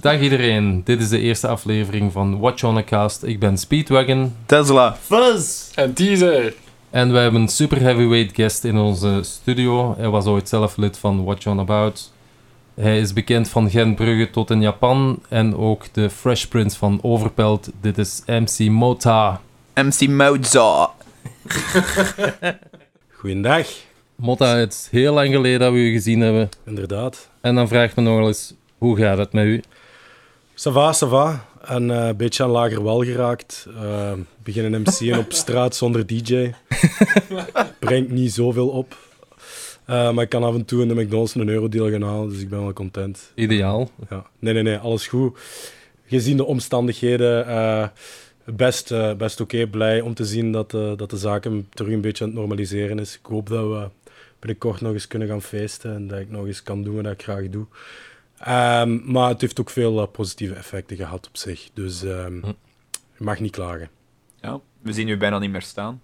Dag iedereen, dit is de eerste aflevering van Watch on a Cast. Ik ben Speedwagon Tesla. Fuzz! En teaser. en we hebben een super heavyweight guest in onze studio. Hij was ooit zelf lid van Watch on About. Hij is bekend van Genbrugge tot in Japan en ook de Fresh Prince van Overpelt. Dit is MC Mota. MC Mozart. Goeiedag, Mota, het is heel lang geleden dat we u gezien hebben. inderdaad. En dan vraagt me nog wel eens, hoe gaat het met u? Ça va, ça va. En eh, een beetje aan lager wal geraakt. Eh, beginnen MC'en op straat zonder DJ. Brengt niet zoveel op. Eh, maar ik kan af en toe in de McDonald's een eurodeal gaan halen, dus ik ben wel content. Ideaal. Ja. Nee, nee, nee, alles goed. Gezien de omstandigheden, eh, best, best oké. Blij om te zien dat, eh, dat de zaken terug een beetje aan het normaliseren is. Ik hoop dat we binnenkort nog eens kunnen gaan feesten en dat ik nog eens kan doen wat ik graag doe. Ehm, maar het heeft ook veel eh, positieve effecten gehad op zich. Dus ehm Hm. je mag niet klagen. Ja, we zien u bijna niet meer staan.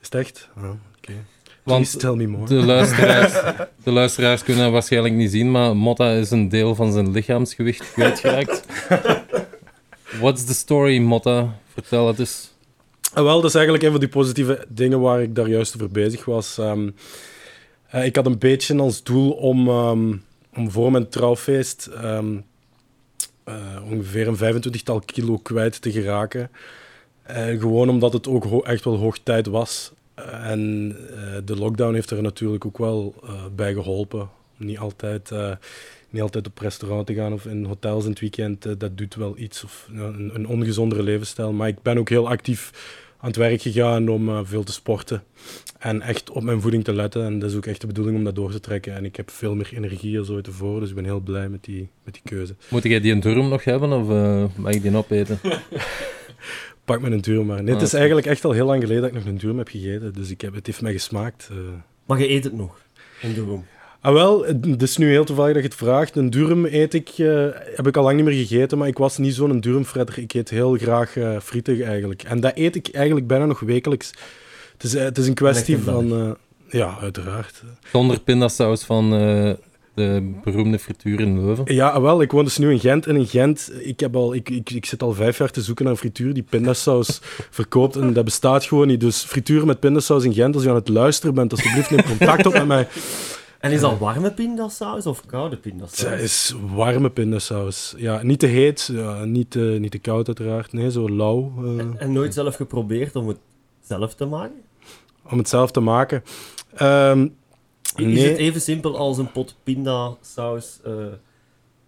Is het echt? Oh, oké. Want Please tell me more. De luisteraars, de luisteraars kunnen waarschijnlijk niet zien, maar Motta is een deel van zijn lichaamsgewicht kwijtgeraakt. What's the story, Motta? Vertel het eens. Ah, wel, dat is eigenlijk een van die positieve dingen waar ik daar juist over bezig was. Ehm, eh, ik had een beetje als doel om, ehm, om voor mijn trouwfeest ehm, eh, ongeveer een 25-tal kilo kwijt te geraken. Eh, gewoon omdat het ook echt wel hoog tijd was. Eh, en de lockdown heeft er natuurlijk ook wel bij geholpen. Niet altijd, niet altijd op restaurant te gaan of in hotels in het weekend. dat doet wel iets. Of een, een ongezondere levensstijl. Maar ik ben ook heel actief aan het werk gegaan om veel te sporten. En echt op mijn voeding te letten. En dat is ook echt de bedoeling om dat door te trekken. En ik heb veel meer energie als ooit tevoren. Dus ik ben heel blij met die, met die keuze. Moet jij die een durm nog hebben of eh, mag ik die opeten? Pak me een duur maar. Nee, het Ah, is eigenlijk echt al heel lang geleden dat ik nog een duur heb gegeten. Dus ik heb, het heeft mij gesmaakt. eh. Maar je eet het nog. En doe hem. Ah wel, het is nu heel toevallig dat je het vraagt. Een durum eet ik, eh, heb ik al lang niet meer gegeten, maar ik was niet zo'n durumfretter. Ik eet heel graag eh frietig eigenlijk. En dat eet ik eigenlijk bijna nog wekelijks. Het is, eh, het is een kwestie van... eh, ja, uiteraard. Zonder pindasaus van eh, de beroemde frituur in Leuven. Ja, wel, ik woon dus nu in Gent. En in Gent, ik, heb al, ik, ik, ik zit al vijf jaar te zoeken naar een frituur die pindasaus verkoopt. En dat bestaat gewoon niet. Dus frituur met pindasaus in Gent, als je aan het luisteren bent, alsjeblieft neem contact op met mij. En is dat warme pindasaus of koude Het pindasaus? is warme pindasaus. Ja, niet te heet, ja, niet, te, niet te koud uiteraard. Nee, zo lauw. En, en nooit zelf geprobeerd om het zelf te maken? Om het zelf te maken. Ehm, Is nee, het even simpel als een pot pindasaus eh,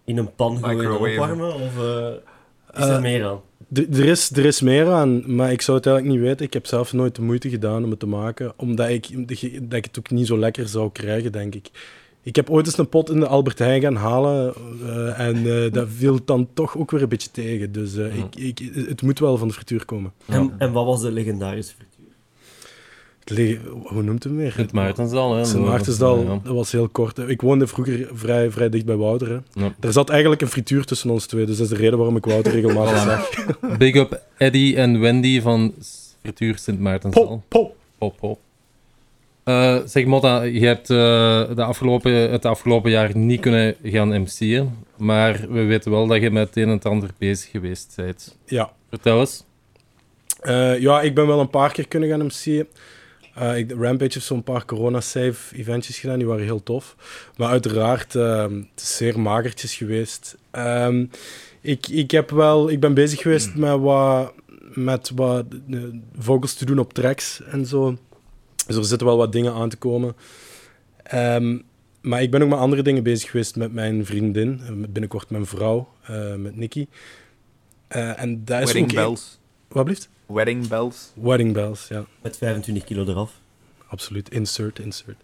in een pan gooien opwarmen? Of eh, is Eh, er meer aan? er, is, er is meer aan, maar ik zou het eigenlijk niet weten. Ik heb zelf nooit de moeite gedaan om het te maken, omdat ik, dat ik het ook niet zo lekker zou krijgen, denk ik. Ik heb ooit eens een pot in de Albert Heijn gaan halen eh, en eh, dat viel dan toch ook weer een beetje tegen. Dus eh, ik, ik, het moet wel van de frituur komen. En, en wat was de legendarische frituur? Hoe noemt het meer? Sint Maartensdal, hè? Sint Maartensdal, Ja, dat was heel kort. Ik woonde vroeger vrij, vrij dicht bij Wouter. Hè. Ja. Er zat eigenlijk een frituur tussen ons twee, dus dat is de reden waarom ik Wouter regelmatig zag. Big up Eddie en Wendy van frituur Sint Maartensdal. Pop, pop. Pop, pop. Eh, zeg Motta, je hebt eh, de afgelopen, het afgelopen jaar niet kunnen gaan MC'en, maar we weten wel dat je met het een en het ander bezig geweest bent. Ja. Vertel eens. Eh, ja, ik ben wel een paar keer kunnen gaan MC'en. Eh, ik, Rampage heeft zo'n paar corona-safe eventjes gedaan, die waren heel tof. Maar uiteraard, ehm, het is zeer magertjes geweest. Ehm, ik, ik, heb wel, ik ben bezig geweest met wat, met wat vocals te doen op tracks en zo. Dus er zitten wel wat dingen aan te komen. Ehm, maar ik ben ook met andere dingen bezig geweest met mijn vriendin, eh, met binnenkort mijn vrouw, eh, met Nikki. Eh, en dat is Wedding ook... bells. Wat blieft? Wedding bells. Wedding bells, ja. Met 25 kilo eraf. Absoluut. Insert, insert.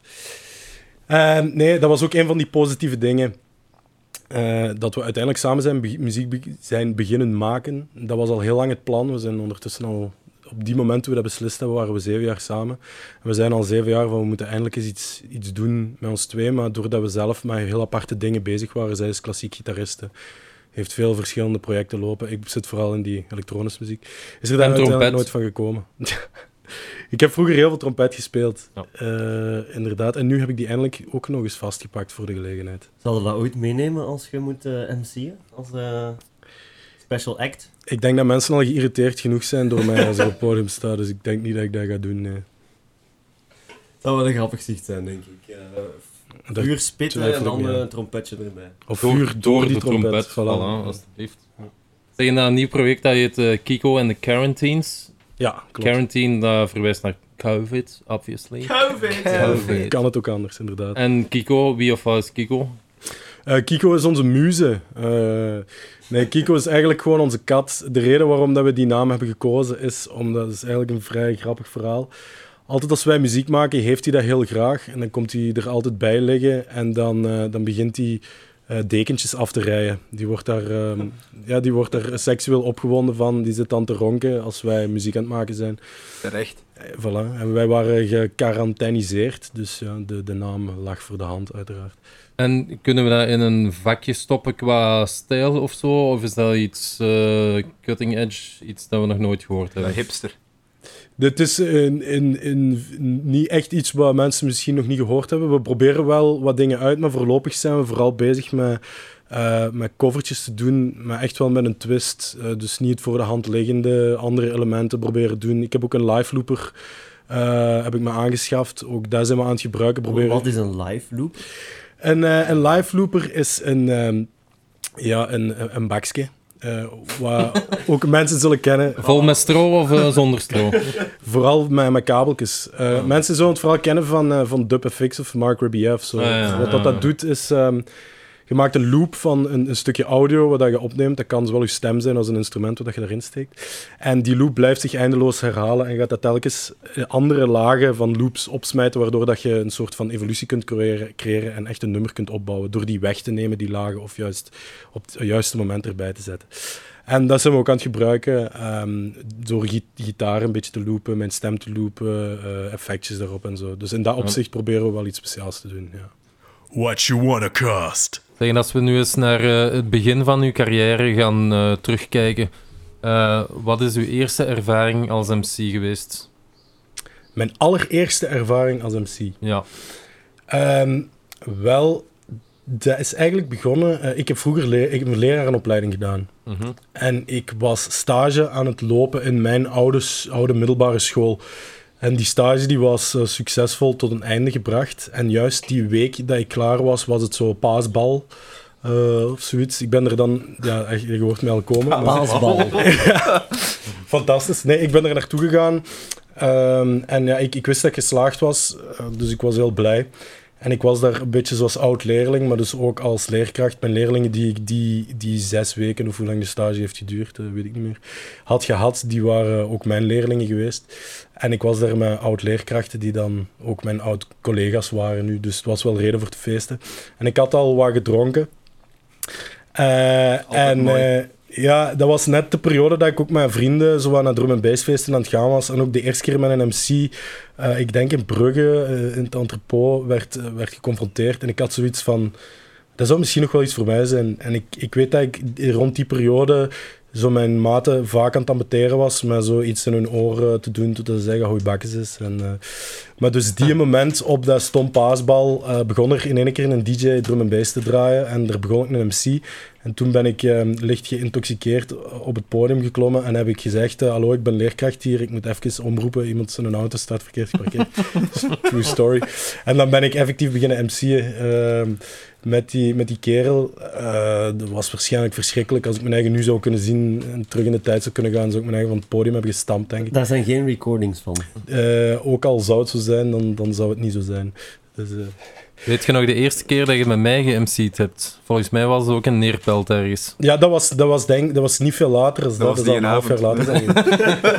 Ehm, nee, dat was ook een van die positieve dingen. eh, dat we uiteindelijk samen zijn be- muziek be- zijn beginnen maken. Dat was al heel lang het plan. We zijn ondertussen al... Op die moment toen we dat beslist hebben, waren we zeven jaar samen. En we zijn al zeven jaar van, we moeten eindelijk eens iets, iets doen met ons twee. Maar doordat we zelf met heel aparte dingen bezig waren, zij is klassiek gitariste, heeft veel verschillende projecten lopen. Ik zit vooral in die elektronische muziek. Is er daar uiteindelijk trompet. nooit van gekomen. Ik heb vroeger heel veel trompet gespeeld, Ja. Eh, inderdaad. En nu heb ik die eindelijk ook nog eens vastgepakt voor de gelegenheid. Zal je dat ooit meenemen als je moet eh MC'en? Als eh, special act? Ik denk dat mensen al geïrriteerd genoeg zijn door mij als ik op het podium sta, dus ik denk niet dat ik dat ga doen. Nee. Dat zou wel een grappig zicht zijn, denk ik. Dat- vuur spitten en dan een trompetje erbij. Of vuur door, die trompet. Voilà, Voilà. alsjeblieft. Zeg je een nieuw project dat heet eh, Kiko en de Quarantines. Ja, klopt. Quarantine, dat verwijst naar COVID, obviously. COVID! COVID. Kan het ook anders, inderdaad. En Kiko, wie of wat is Kiko? Eh, Kiko is onze muze. Eh, nee, Kiko is eigenlijk gewoon onze kat. De reden waarom dat we die naam hebben gekozen is omdat het is eigenlijk een vrij grappig verhaal. Altijd als wij muziek maken, heeft hij dat heel graag. En dan komt hij er altijd bij liggen en dan, eh, dan begint hij eh, dekentjes af te rijden. Die wordt, daar, ehm, ja, die wordt daar seksueel opgewonden van. Die zit dan te ronken als wij muziek aan het maken zijn. Terecht. Eh, Voilà. En wij waren gecarantainiseerd, dus ja, de, de naam lag voor de hand, uiteraard. En kunnen we dat in een vakje stoppen qua stijl of zo? Of is dat iets cutting edge, iets dat we nog nooit gehoord Een hebben? hipster. Dit is in, in, in, niet echt iets wat mensen misschien nog niet gehoord hebben. We proberen wel wat dingen uit, maar voorlopig zijn we vooral bezig met, eh, met covertjes te doen, maar echt wel met een twist. Eh, dus niet voor de hand liggende andere elementen proberen doen. Ik heb ook een live looper eh, heb ik me aangeschaft. Ook daar zijn we aan het gebruiken. Proberen. Wat is een live loop? Een, een live looper is een, ehm, ja, een, een bakje. Eh, wat ook mensen zullen kennen. Vol met stro of eh, zonder stro? Vooral met, met kabeltjes. Eh, Ah. Mensen zullen het vooral kennen van, van Dub FX of Mark Rabiev. Zo. Ah, ja, Wat dat, ja. doet is... ehm, je maakt een loop van een, een stukje audio wat dat je opneemt. Dat kan zowel je stem zijn als een instrument wat dat je erin steekt. En die loop blijft zich eindeloos herhalen en gaat dat telkens eh, andere lagen van loops opsmijten, waardoor dat je een soort van evolutie kunt creëren, creëren en echt een nummer kunt opbouwen. Door die weg te nemen, die lagen, of juist op het juiste moment erbij te zetten. En dat zijn we ook aan het gebruiken ehm, door gi- gitaar een beetje te loopen, mijn stem te loopen, eh, effectjes daarop en zo. Dus in dat opzicht proberen we wel iets speciaals te doen. Ja. What you wanna cost? Zeg, als we nu eens naar eh, het begin van uw carrière gaan eh, terugkijken. eh, wat is uw eerste ervaring als MC geweest? Mijn allereerste ervaring als MC. Ja. Ehm, wel, dat is eigenlijk begonnen. ik heb vroeger le- ik heb een lerarenopleiding gedaan. Mhm. En ik was stage aan het lopen in mijn oude, oude middelbare school. En die stage die was eh, succesvol tot een einde gebracht. En juist die week dat ik klaar was, was het zo paasbal. eh, of zoiets. Ik ben er dan, ja, je hoort mij al komen. maar- Paasbal. Fantastisch. Nee, ik ben er naartoe gegaan. Ehm, en ja, ik, ik wist dat ik geslaagd was, eh, dus ik was heel blij. En ik was daar een beetje zoals oud-leerling, maar dus ook als leerkracht. Mijn leerlingen die ik die, die zes weken, of hoe lang de stage heeft geduurd, eh, weet ik niet meer, had gehad, die waren ook mijn leerlingen geweest. En ik was daar met oud-leerkrachten die dan ook mijn oud-collega's waren nu. Dus het was wel reden voor te feesten. En ik had al wat gedronken. Eh, en eh, ja, dat was net de periode dat ik ook met vrienden zo aan naar drum en bassfeesten aan het gaan was. En ook de eerste keer met een MC, eh, ik denk in Brugge, eh, in het entrepot, werd, eh, werd geconfronteerd. En ik had zoiets van, dat zou misschien nog wel iets voor mij zijn. En ik, ik weet dat ik rond die periode zo mijn maten vaak aan het ambeteren was, met zo iets in hun oren te doen, tot ze zeggen hoe je bakjes is. En, maar dus die moment op dat stom paasbal begon er in één keer een DJ drum en bass te draaien en er begon ik een MC. En toen ben ik eh, licht geïntoxiceerd op het podium geklommen en heb ik gezegd, eh, hallo, ik ben leerkracht hier, ik moet even omroepen, iemand zijn auto staat verkeerd geparkeerd. True story. En dan ben ik effectief beginnen MC'en ehm, met, die, met die kerel. Eh, dat was waarschijnlijk verschrikkelijk. Als ik mijn eigen nu zou kunnen zien en terug in de tijd zou kunnen gaan, zou ik mijn eigen van het podium hebben gestampt, denk ik. Daar zijn geen recordings van. Eh, ook al zou het zo zijn, dan, dan zou het niet zo zijn. Dus, eh, Weet je nog de eerste keer dat je met mij ge-MC'd hebt? Volgens mij was het ook een neerpelt ergens. ja, dat was, dat, was denk, dat was niet veel later. Dus dat, was dat die zal een half jaar later zijn.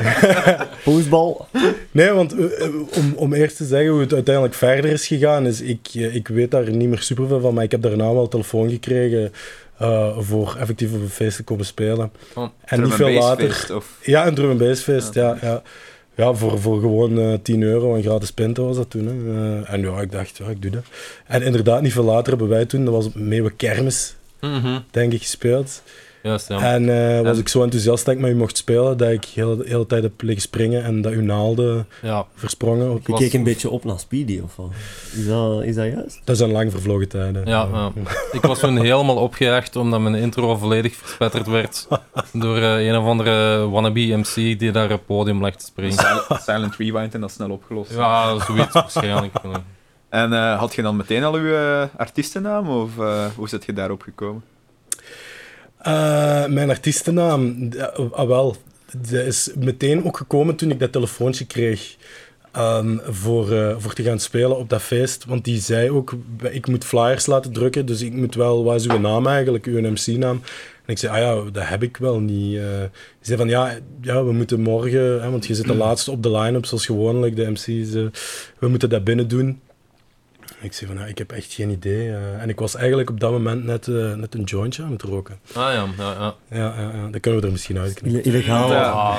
Poesbal. Nee, want eh, eh, om, om eerst te zeggen hoe het uiteindelijk verder is gegaan, is ik, ik weet daar niet meer superveel van, maar ik heb daarna wel telefoon gekregen eh, voor effectief op een feest te komen spelen. Oh, en niet veel later... Of... Ja, een drum ja. ja. Ja, voor, voor gewoon eh 10 euro en gratis pinten was dat toen. Hè. Eh, en ja, ik dacht, ja, ik doe dat. En inderdaad, niet veel later hebben wij toen, dat was op Meeuwe Kermis, Mhm. denk ik, gespeeld. Ja. En eh, was En- ik zo enthousiast dat ik met u mocht spelen, dat ik heel, de hele tijd heb liggen springen en dat u naalde ja. versprongen. Op. Je was- keek een beetje op naar Speedy, of wat? Is dat, is dat juist? Dat zijn lang vervlogen tijden. Ja, ja. Ik was toen helemaal opgejaagd omdat mijn intro volledig verspetterd werd door eh, een of andere wannabe MC die daar op het podium lag te springen. Sil- Silent Rewind en dat snel opgelost. Ja, zoiets waarschijnlijk. En eh, had je dan meteen al uw artiestennaam of eh, hoe zit je daarop gekomen? Eh, mijn artiestennaam, ja, ah, wel, dat is meteen ook gekomen toen ik dat telefoontje kreeg ehm, voor, eh, voor te gaan spelen op dat feest. Want die zei ook, ik moet flyers laten drukken, dus ik moet wel, wat is uw naam eigenlijk, uw MC-naam? En ik zei, ah ja, dat heb ik wel niet. Eh die zei van, ja, ja we moeten morgen, hè, want je zit de laatste op de line-up, zoals gewoonlijk, de MC's, eh, we moeten dat binnen doen. Ik zei van, ja, ik heb echt geen idee. eh. en ik was eigenlijk op dat moment net, eh, net een jointje aan het roken. Ah ja, ja, ja. Ja, ja, ja, dat kunnen we er misschien uitknippen. Ille- Illegaal. Ja.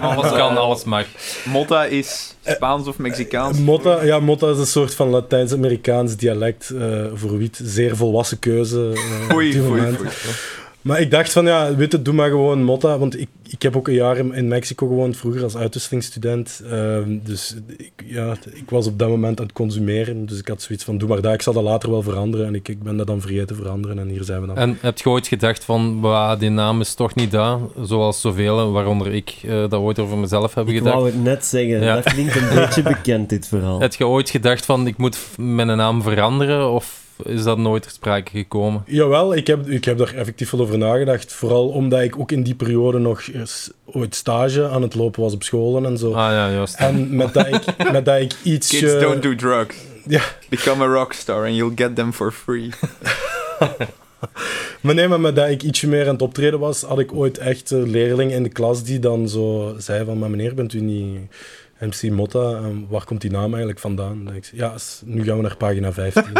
Alles kan, alles mag. Motta is Spaans of Mexicaans? Motta, ja, Motta is een soort van Latijns-Amerikaans dialect eh, voor wiet. Zeer volwassen keuze. eh, moment. foei. Maar ik dacht van, ja, weet het, doe maar gewoon Motta. Want ik, ik heb ook een jaar in, in Mexico gewoond, vroeger als uitwisselingsstudent. Ehm, dus ik, ja, ik was op dat moment aan het consumeren. Dus ik had zoiets van, doe maar dat. Ik zal dat later wel veranderen. En ik, ik ben dat dan vergeten te veranderen. En hier zijn we dan. En heb je ooit gedacht van, "Wa, die naam is toch niet dat, zoals zoveel, waaronder ik eh, dat ooit over mezelf heb Ik gedacht. wou het net zeggen. Ja. Dat klinkt een beetje bekend, dit verhaal. Heb je ooit gedacht van, ik moet mijn naam veranderen, of is dat nooit ter sprake gekomen? Jawel, ik heb, ik heb daar effectief wel over nagedacht. Vooral omdat ik ook in die periode nog eens ooit stage aan het lopen was op scholen en zo. Ah ja, juist. En met dat ik, met dat ik iets... Kids don't do drugs. Ja. Become a rockstar and you'll get them for free. Maar nee, maar met dat ik ietsje meer aan het optreden was, had ik ooit echt een leerling in de klas die dan zo zei van, maar meneer, bent u niet MC Motta? En waar komt die naam eigenlijk vandaan? En ik zei, ja, nu gaan we naar pagina 15.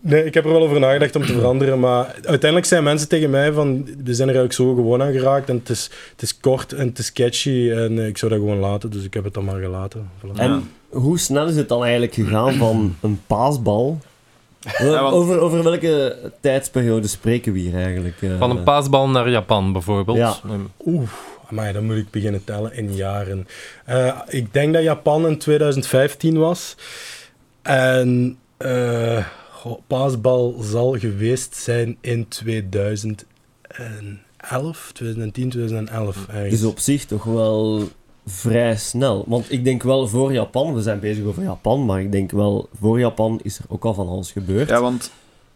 Nee, ik heb er wel over nagedacht om te veranderen, maar uiteindelijk zijn mensen tegen mij van, we zijn er eigenlijk zo gewoon aan geraakt en het is, het is kort en het is catchy en eh, ik zou dat gewoon laten, dus ik heb het dan maar gelaten. Voilà. En hoe snel is het dan eigenlijk gegaan van een paasbal? Ja, want- Over, over welke tijdsperiode spreken we hier eigenlijk? eh? Van een paasbal naar Japan bijvoorbeeld. Ja. Ehm, Oeh, maar dan moet ik beginnen tellen in jaren. Eh, ik denk dat Japan in 2015 was. En eh, goh, paasbal zal geweest zijn in 2011, 2010, 2011 eigenlijk. Dus op zich toch wel vrij snel. Want ik denk wel voor Japan, we zijn bezig over Japan, maar ik denk wel voor Japan is er ook al van alles gebeurd. Ja, want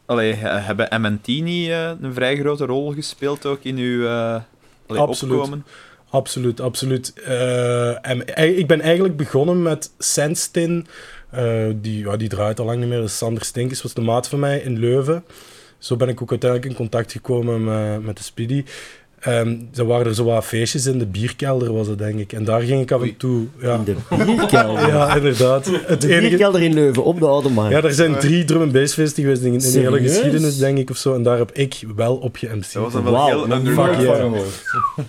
allee, he- hebben MNT niet eh, een vrij grote rol gespeeld ook in uw eh allee, Absoluut. opkomen? Absoluut, absoluut. Eh, en ei- ik ben eigenlijk begonnen met Sandstin. Eh, die, ja, die draait al lang niet meer. Dus Sander Stinkes was de maat van mij in Leuven. Zo ben ik ook uiteindelijk in contact gekomen met, met de Speedy. Ehm er waren er zo wat feestjes in de bierkelder, was het denk ik. En daar ging ik af en toe... Ja, In de bierkelder. ja inderdaad. Het de enige... bierkelder in Leuven, op de Oude Markt. Ja, er zijn drie drum and bass feesten geweest in, in de hele geschiedenis, denk ik, of zo. En daar heb ik wel op ge-MC'd. Dat was dan wel Wauw, heel underground. Yeah.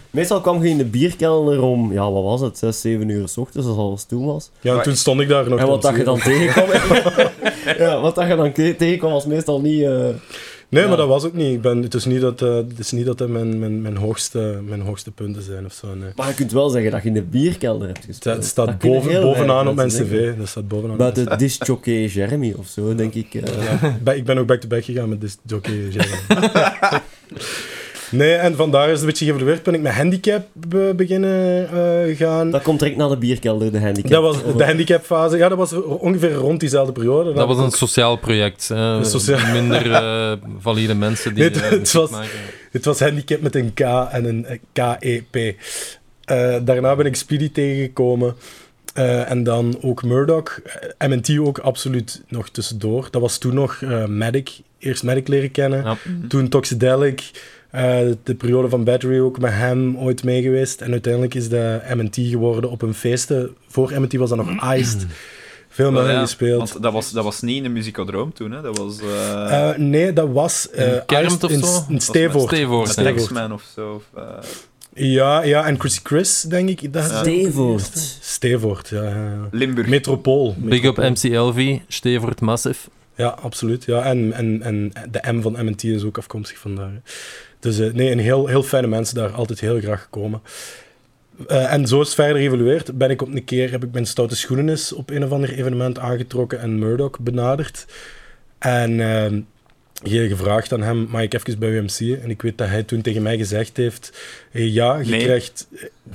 Meestal kwam je in de bierkelder om, ja, wat was het, 6, 7 uur s ochtends, zoals het toen was. Ja, en toen stond ik daar nog En wat dat je dan tegenkwam... ja, wat dat je dan te- tegenkwam was meestal niet... eh, Nee, Ja. maar dat was ook niet. Ik ben, het is niet dat, eh, het, is niet dat mijn, mijn, mijn, hoogste, mijn hoogste punten zijn of zo. Nee. Maar je kunt wel zeggen dat je in de bierkelder hebt gespeeld. staat- staat Dat kunnen boven, bovenaan op mijn cv. Dat staat bovenaan. Buiten discjockey Jeremy of zo, denk ik. eh. Ja. Ik ben ook back-to-back gegaan met dit jockey. Jeremy. nee, en vandaar is het een beetje geëvolueerd. Ben ik met handicap be- beginnen eh, gaan. Dat komt direct na de bierkelder, de handicap. Dat was de handicapfase. Ja, dat was ongeveer rond diezelfde periode. Dat was een ook- sociaal project. Een sociaal- Minder eh, valide mensen die Nee, het- eh, was- maken. Het was handicap met een K en een K-E-P. Eh, daarna ben ik Speedy tegengekomen. Eh, en dan ook Murdoch. MNT ook absoluut nog tussendoor. Dat was toen nog eh Medic. Eerst Medic leren kennen. Ja. Toen Toxidelic. Eh, de periode van Battery ook met hem ooit mee geweest. En uiteindelijk is dat MNT geworden op een feesten. Voor MNT was dat nog Iced. Veel Wel, mee ja, gespeeld. Want dat was, dat was niet in de muzikadroom toen, hè? Dat was... eh Eh, nee, dat was eh In Kermt Iced of in, zo? in Stevoort. Stevoort, met ja. Stevoort. X-Men of zo. Of, Ja, ja, en Chrissy Chris, denk ik. Dat. Stevoort. Stevoort, ja. ja, ja. Limburg. Metropool. Big up Metropool. MC LV, Stevert Massive. Ja, absoluut. Ja. En, en, en de M van MT is ook afkomstig vandaar. Dus eh, nee, een heel, heel fijne mensen daar, altijd heel graag gekomen. Eh, en zo is het verder geëvolueerd. Ben ik op een keer, heb ik mijn stoute schoenen eens op een of ander evenement aangetrokken en Murdoch benaderd. En ehm gevraagd aan hem, mag ik even bij UMC? En ik weet dat hij toen tegen mij gezegd heeft, eh, ja, je Nee. krijgt...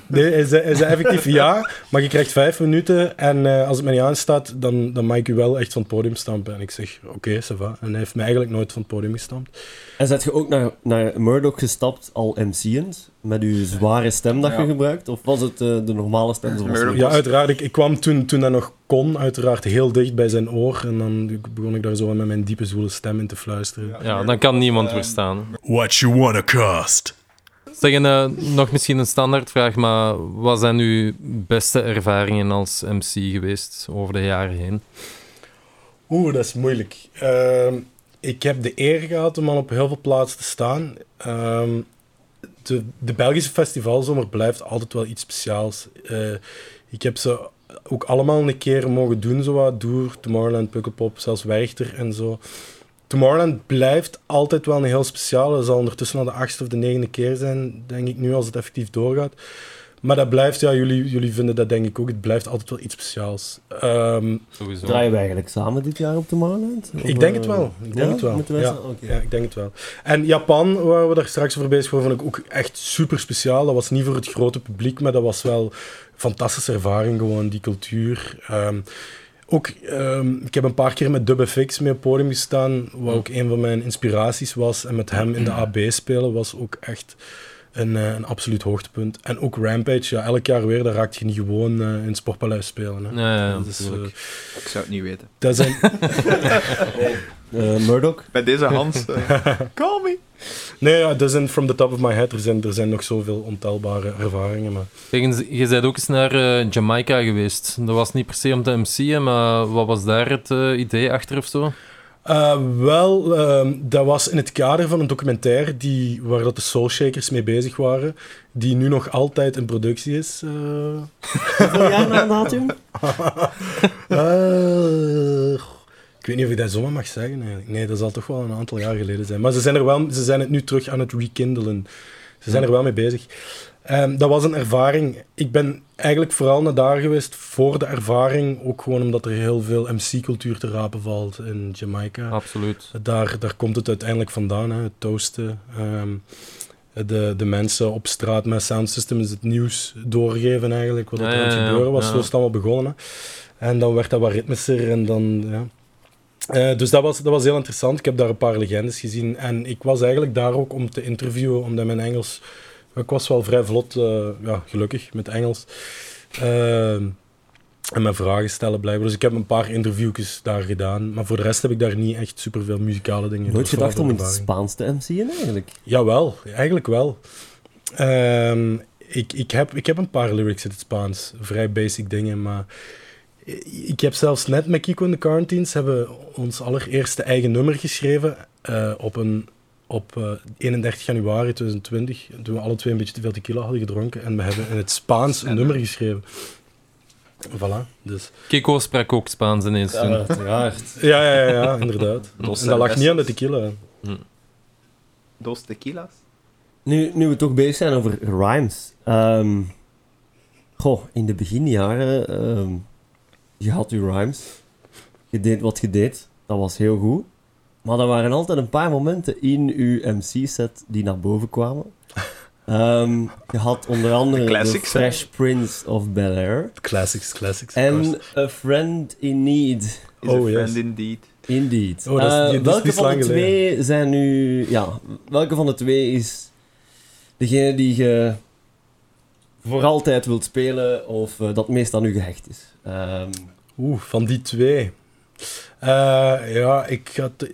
Nee, hij zei, hij zei effectief ja, maar je krijgt vijf minuten en eh, als het mij niet aanstaat, dan, dan mag ik u wel echt van het podium stampen. En ik zeg, oké, ça va. En hij heeft mij eigenlijk nooit van het podium gestampt. En zet je ook naar, naar Murdoch gestapt al MC'end? Met uw zware stem dat je Ja. gebruikt? Of was het eh, de normale stem zoals? Ja, uiteraard. Ik, ik kwam toen, toen dat nog kon, uiteraard heel dicht bij zijn oor. En dan begon ik daar zo met mijn diepe, zwoele stem in te fluisteren. Ja, dan kan niemand weerstaan. What you wanna cost? Zeggen, eh, nog misschien een standaardvraag, maar wat zijn uw beste ervaringen als MC geweest over de jaren heen? Oeh, dat is moeilijk. Ehm, ik heb de eer gehad om al op heel veel plaatsen te staan. Ehm, de, de Belgische festivalzomer blijft altijd wel iets speciaals. Eh, ik heb ze ook allemaal een keer mogen doen, zo. Doer, Tomorrowland, Pukkelpop, zelfs Werchter en zo. Tomorrowland blijft altijd wel een heel speciaal. Dat zal ondertussen al de achtste of de negende keer zijn, denk ik nu, als het effectief doorgaat. Maar dat blijft, ja, jullie, jullie vinden dat denk ik ook, het blijft altijd wel iets speciaals. Ehm, Sowieso. Draaien we eigenlijk samen dit jaar op de? Of, ik denk het eh, wel. Ik denk ja? het wel. Ja. ik denk het wel. En Japan, waar we daar straks over bezig waren, vond ik ook echt super speciaal. Dat was niet voor het grote publiek, maar dat was wel een fantastische ervaring, gewoon die cultuur. Ehm, ook, ehm, ik heb een paar keer met Dub FX mee op het podium gestaan, wat ook een van mijn inspiraties was. En met hem in de AB spelen was ook echt een, eh, een absoluut hoogtepunt. En ook Rampage, ja, elk jaar weer, daar raakt je niet gewoon eh, in het Sportpaleis spelen. Hè. Ja, ja, dat, is, natuurlijk. Ik zou het niet weten. dat zijn, Eh, Murdoch? Bij deze Hans, call me. nee, ja, dat zijn from the top of my head. Er zijn, er zijn nog zoveel ontelbare ervaringen. Maar je bent ook eens naar eh, Jamaica geweest. Dat was niet per se om te MC'en, maar wat was daar het idee achter of zo? Uh, wel, ehm, dat was in het kader van een documentaire die, waar dat de Soulshakers mee bezig waren, die nu nog altijd in productie is. eh. Hoeveel jaar na datum? Eh, ik weet niet of ik dat zomaar mag zeggen eigenlijk. Nee, dat zal toch wel een aantal jaar geleden zijn. Maar ze zijn, er wel, ze zijn het nu terug aan het rekindelen. Ze zijn er wel mee bezig. Ehm, dat was een ervaring. Ik ben eigenlijk vooral naar daar geweest voor de ervaring. Ook gewoon omdat er heel veel MC-cultuur te rapen valt in Jamaica. Absoluut. Daar, daar komt het uiteindelijk vandaan, hè, het toasten. Ehm, de, de mensen op straat met soundsystems het nieuws doorgeven eigenlijk, wat Ja, er aan het gebeuren was. ja. Zo is het allemaal begonnen. hè. En dan werd dat wat ritmischer en dan... Ja. Eh, dus dat was, dat was heel interessant. Ik heb daar een paar legendes gezien. En ik was eigenlijk daar ook om te interviewen, omdat mijn Engels... Ik was wel vrij vlot, eh, ja, gelukkig, met Engels. Ehm, en mijn vragen stellen blijven. Dus ik heb een paar interviewjes daar gedaan. Maar voor de rest heb ik daar niet echt superveel muzikale dingen Nooit Dat was gedacht om in het. Spaans te MC'en eigenlijk? Jawel, eigenlijk wel. Ehm, ik, ik, heb, ik heb een paar lyrics in het Spaans. Vrij basic dingen, maar... Ik heb zelfs net met Kiko en de Quarantines hebben ons allereerste eigen nummer geschreven eh, op, een, op eh, 31 januari 2020, toen we alle twee een beetje te veel tequila hadden gedronken. En we hebben in het Spaans een nummer geschreven. Voilà, dus... Kiko sprak ook Spaans ineens toen. uiteraard. Ja, ja, ja, ja inderdaad. Dos en dat lag niet aan de tequila. Dos tequilas. Nu, nu we toch bezig zijn over rhymes. Ehm, goh, in de beginjaren, ehm, je had je rhymes. Je deed wat je deed. Dat was heel goed. Maar er waren altijd een paar momenten in uw MC-set die naar boven kwamen. Ehm, je had onder andere De de classics, hè? Fresh Prince of Bel-Air. Classics, classics. course. En A Friend in Need. Is Oh, a yes. friend indeed. Indeed. Oh, dat is- Eh, die- welke van de geleden. twee zijn nu... Ja, welke van de twee is degene die je voor altijd wilt spelen of eh, dat meest aan u gehecht is? Ehm, Oeh, van die twee. Eh, ja, ik had...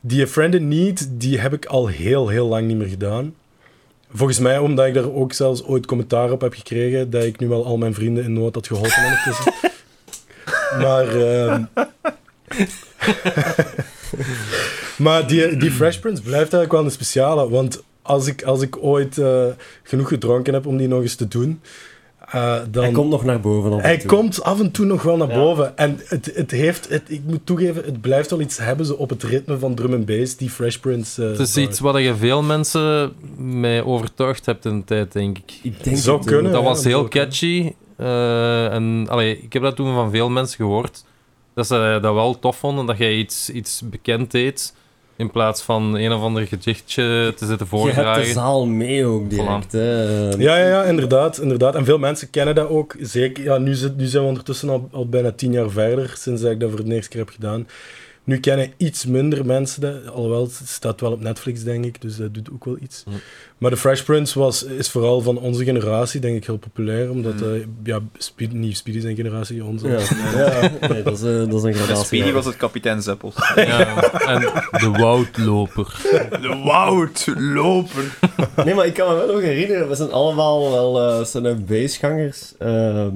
Die Friend in Need, die heb ik al heel, heel lang niet meer gedaan. Volgens mij omdat ik daar ook zelfs ooit commentaar op heb gekregen, dat ik nu wel al mijn vrienden in nood had geholpen ondertussen. maar... ehm, maar die, die Fresh Prince blijft eigenlijk wel een speciale, want als ik, als ik ooit eh, genoeg gedronken heb om die nog eens te doen, Eh, dan... Hij komt nog naar boven. af en Hij toe. komt af en toe nog wel naar Ja. boven. En het, het heeft, het, ik moet toegeven, het blijft wel iets hebben zo op het ritme van drum and bass, die Fresh Prince. eh, Het is bouwt. iets waar je veel mensen mee overtuigd hebt in de tijd, denk ik. Ik denk Zou het, kunnen. Dat ja, was heel catchy. eh, en allee, ik heb dat toen van veel mensen gehoord. Dat ze dat wel tof vonden, dat jij iets, iets bekend deed. In plaats van een of ander gedichtje te zitten Je hebt de voordragen. zaal mee ook direct. Hè. Ja, ja, ja, inderdaad, inderdaad. En veel mensen kennen dat ook. Zeker, ja, nu, zit- nu zijn we ondertussen al, al bijna tien jaar verder, sinds dat ik dat voor de eerste keer heb gedaan. Nu kennen iets minder mensen dat, alhoewel het staat wel op Netflix, denk ik, dus dat doet ook wel iets. Maar de Fresh Prince was, is vooral van onze generatie, denk ik, heel populair, omdat, eh, ja, Speed, niet Speedy zijn generatie, onze. Ja, ja. Nee, dat, is, eh, dat is een gradatie. Speedy was het kapitein Zeppels. Ja, en de woudloper. De woudloper. Nee, maar ik kan me wel nog herinneren, we zijn allemaal wel eh zijn basegangers. Ehm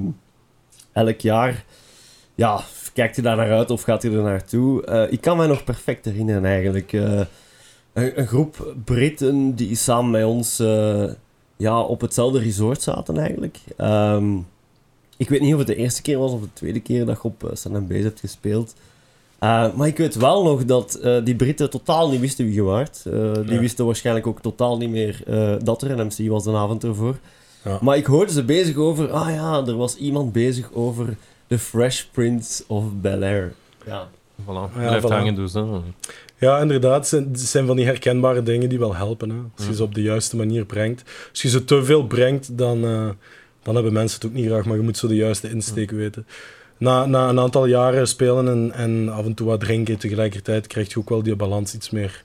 elk jaar, ja, kijkt hij daar naar uit of gaat hij er naartoe? Eh, ik kan me nog perfect herinneren eigenlijk. eh, een, een groep Britten die samen met ons eh, ja, op hetzelfde resort zaten eigenlijk. Ehm, ik weet niet of het de eerste keer was of de tweede keer dat je op uh, San Base hebt gespeeld. Uh, maar ik weet wel nog dat uh, die Britten totaal niet wisten wie je waart. Uh, die ja. wisten waarschijnlijk ook totaal niet meer uh, dat er een MC was een avond ervoor. Ja. Maar ik hoorde ze bezig over... Ah ja, er was iemand bezig over The Fresh Prince of Bel-Air. Ja. Voilà, ja, blijft voilà. hangen dus. Hè. Ja, inderdaad. Het zijn, zijn van die herkenbare dingen die wel helpen. Hè? Als je ze op de juiste manier brengt. Als je ze te veel brengt, dan, uh, dan hebben mensen het ook niet graag. Maar je moet zo de juiste insteek weten. Na, na een aantal jaren spelen en, en af en toe wat drinken tegelijkertijd, krijg je ook wel die balans iets meer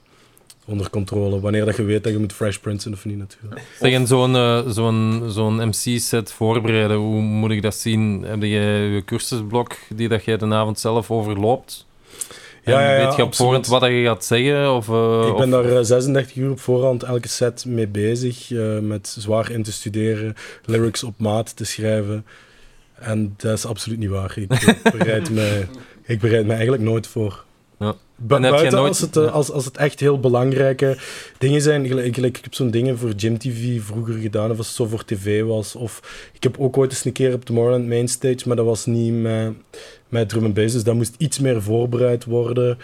onder controle. Wanneer dat je weet dat je moet Fresh Prince of niet natuurlijk. Zeg, en zo'n uh, zo'n zo'n MC-set voorbereiden, hoe moet ik dat zien? Heb je je cursusblok die dat jij de avond zelf overloopt? Ja, ja, ja, weet je op voorhand wat je gaat zeggen? Of, uh, ik ben of... daar 36 uur op voorhand elke set mee bezig. Uh, met zwaar in te studeren, lyrics op maat te schrijven. En dat is absoluut niet waar. Ik, ik bereid, me, ik bereid me eigenlijk nooit voor. Ja. Bu buiten nooit... als, het, uh, als, als het echt heel belangrijke dingen zijn. Gelijk, gelijk, ik heb zo'n dingen voor Gym TV vroeger gedaan, of als het zo voor tv was. Of ik heb ook ooit eens een keer op Tomorrowland Mainstage, maar dat was niet met, met drum and bass, dus dat moest iets meer voorbereid worden.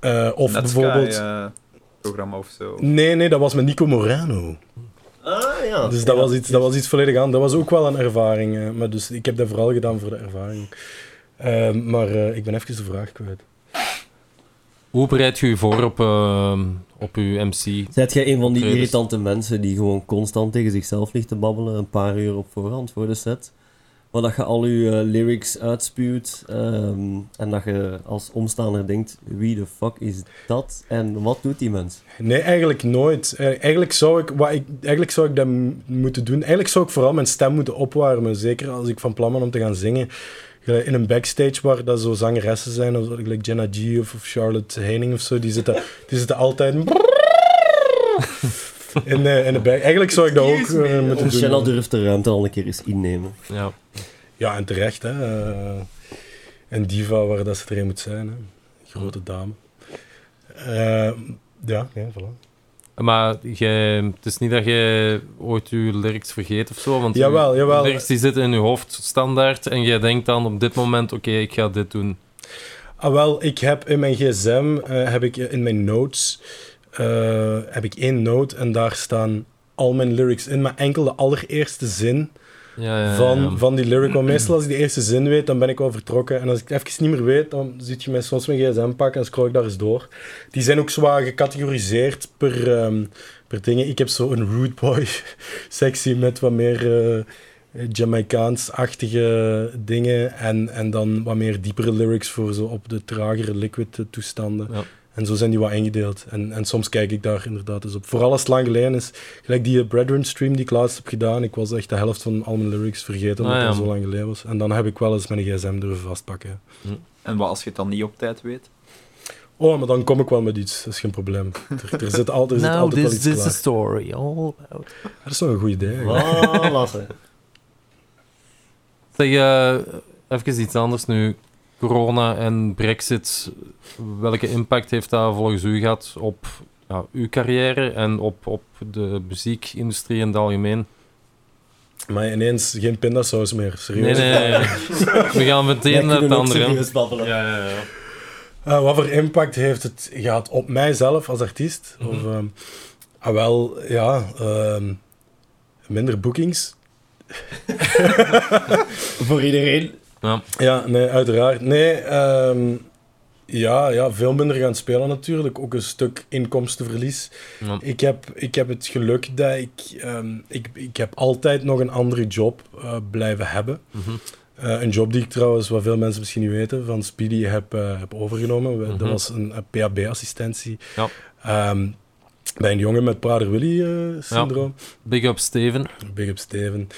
Uh, of Net bijvoorbeeld... Sky, uh, programma of zo. Nee, nee, dat was met Nico Morano. Ah, ja. Dus dat, ja. was iets, dat was iets volledig aan. Dat was ook wel een ervaring. Maar dus ik heb dat vooral gedaan voor de ervaring. Uh, maar uh, ik ben even de vraag kwijt. Hoe bereid je je voor op, uh, op je MC? Zijt jij een van die irritante mensen die gewoon constant tegen zichzelf ligt te babbelen, een paar uur op voorhand voor de set? Maar dat je al je uh, lyrics uitspuwt um, en dat je als omstaander denkt, wie de fuck is dat en wat doet die mens? Nee, eigenlijk nooit. Eigenlijk zou ik, wat ik, eigenlijk zou ik dat moeten doen. Eigenlijk zou ik vooral mijn stem moeten opwarmen. Zeker als ik van plan ben om te gaan zingen. In een backstage waar dat zo zangeressen zijn, of like Jenna G of, of Charlotte Heining of zo, die zitten, die zitten altijd... In de, in de back. Eigenlijk zou ik dat ook uh, moeten doen. Jenna durft de ruimte al een keer eens innemen. Ja, ja en terecht. Hè. Uh, een diva waar dat ze erin moet zijn. Hè. Grote dame. Uh, ja, ja, voilà. Maar jij, het is niet dat je ooit je lyrics vergeet of zo, want jawel, jawel. lyrics die zitten in je hoofd standaard en jij denkt dan op dit moment, oké, okay, ik ga dit doen. Ah, wel, ik heb in mijn gsm, uh, heb ik in mijn notes, uh, heb ik één note en daar staan al mijn lyrics in, maar enkel de allereerste zin ja, van, van die lyric. Want meestal als ik de eerste zin weet, dan ben ik al vertrokken. En als ik het even niet meer weet, dan zit je mij soms mijn gsm pakken en scroll ik daar eens door. Die zijn ook zwaar gecategoriseerd per, um, per dingen. Ik heb zo een rude boy sectie met wat meer uh, Jamaicaans-achtige dingen. En, en dan wat meer diepere lyrics voor zo op de tragere liquid toestanden. Ja. En zo zijn die wat ingedeeld. En, en soms kijk ik daar inderdaad eens op. Vooral als het lang geleden is. Gelijk die Brethren stream die ik laatst heb gedaan. Ik was echt de helft van al mijn lyrics vergeten, omdat Ah, ja. het al zo lang geleden was. En dan heb ik wel eens mijn gsm durven vastpakken. En wat als je het dan niet op tijd weet? Oh, maar dan kom ik wel met iets. Dat is geen probleem. Er, er zit, al, er zit Now altijd wel this iets is a story all about... Dat is nog een goed idee. Voilà, Zeg, uh, even iets anders nu. Corona en Brexit, welke impact heeft dat volgens u gehad op ja, uw carrière en op, op de muziekindustrie in het algemeen? Maar ineens geen pindasaus meer, serieus. Nee, nee, nee. We gaan meteen naar het andere. Ja, ja, ja. Eh, wat voor impact heeft het gehad op mijzelf als artiest? Mhm. Of, ehm, ah, wel, ja, ehm, minder bookings. Voor iedereen. Ja. Ja, nee, uiteraard. Nee, ehm, ja, ja, veel minder gaan spelen natuurlijk. Ook een stuk inkomstenverlies. Ja. Ik heb, ik heb het geluk dat ik, ehm, ik... Ik heb altijd nog een andere job eh, blijven hebben. Mhm. Eh, een job die ik trouwens, wat veel mensen misschien niet weten, van Speedy heb, eh, heb overgenomen. We- Dat Mhm. was een, PHB-assistentie. Ja. Ehm, bij een jongen met Prader-Willy-syndroom. Big up Steven. Big up Steven,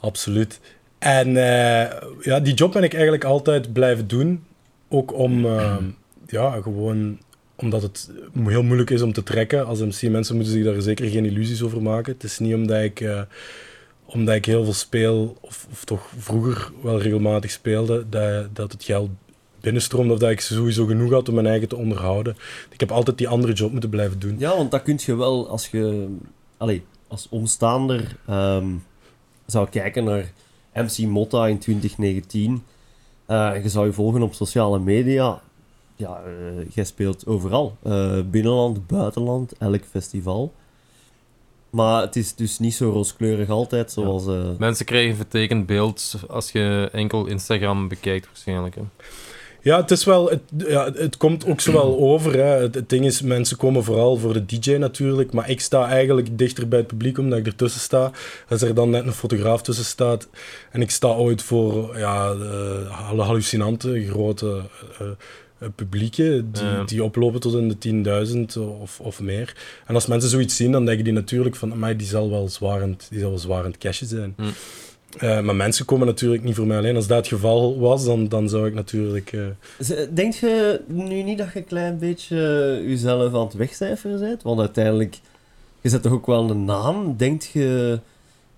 absoluut. En eh, ja, die job ben ik eigenlijk altijd blijven doen. Ook om, eh, ja, gewoon omdat het heel moeilijk is om te trekken. Als MC mensen moeten zich daar zeker geen illusies over maken. Het is niet omdat ik, eh, omdat ik heel veel speel, of, of toch vroeger wel regelmatig speelde, dat, dat het geld binnenstroomt of dat ik sowieso genoeg had om mijn eigen te onderhouden. Ik heb altijd die andere job moeten blijven doen. Ja, want dat kun je wel als je... Als omstaander ehm, zou kijken naar MC Motta in 2019. eh, je zou je volgen op sociale media. Ja, eh, jij speelt overal. Eh, binnenland, buitenland, elk festival. Maar het is dus niet zo rooskleurig altijd, zoals... eh, Mensen krijgen een vertekend beeld als je enkel Instagram bekijkt, waarschijnlijk. Hè. Ja, het is wel... Het, ja, het komt ook zo wel over. Hè. Het, het ding is, mensen komen vooral voor de DJ natuurlijk. Maar ik sta eigenlijk dichter bij het publiek, omdat ik ertussen sta. Als er dan net een fotograaf tussen staat. En ik sta ooit voor ja, de hallucinante grote eh, eh, publieken. Die, Ja. die oplopen tot in de 10.000 of, of meer. En als mensen zoiets zien, dan denken die natuurlijk van... Maar die zal wel zwarend, die zal wel zwarend cashje zijn. Mm. Eh, maar mensen komen natuurlijk niet voor mij alleen. Als dat het geval was, dan, dan zou ik natuurlijk... Z- Denk je nu niet dat je een klein beetje eh, jezelf aan het wegcijferen bent? Want uiteindelijk, je zet toch ook wel een naam. Denk je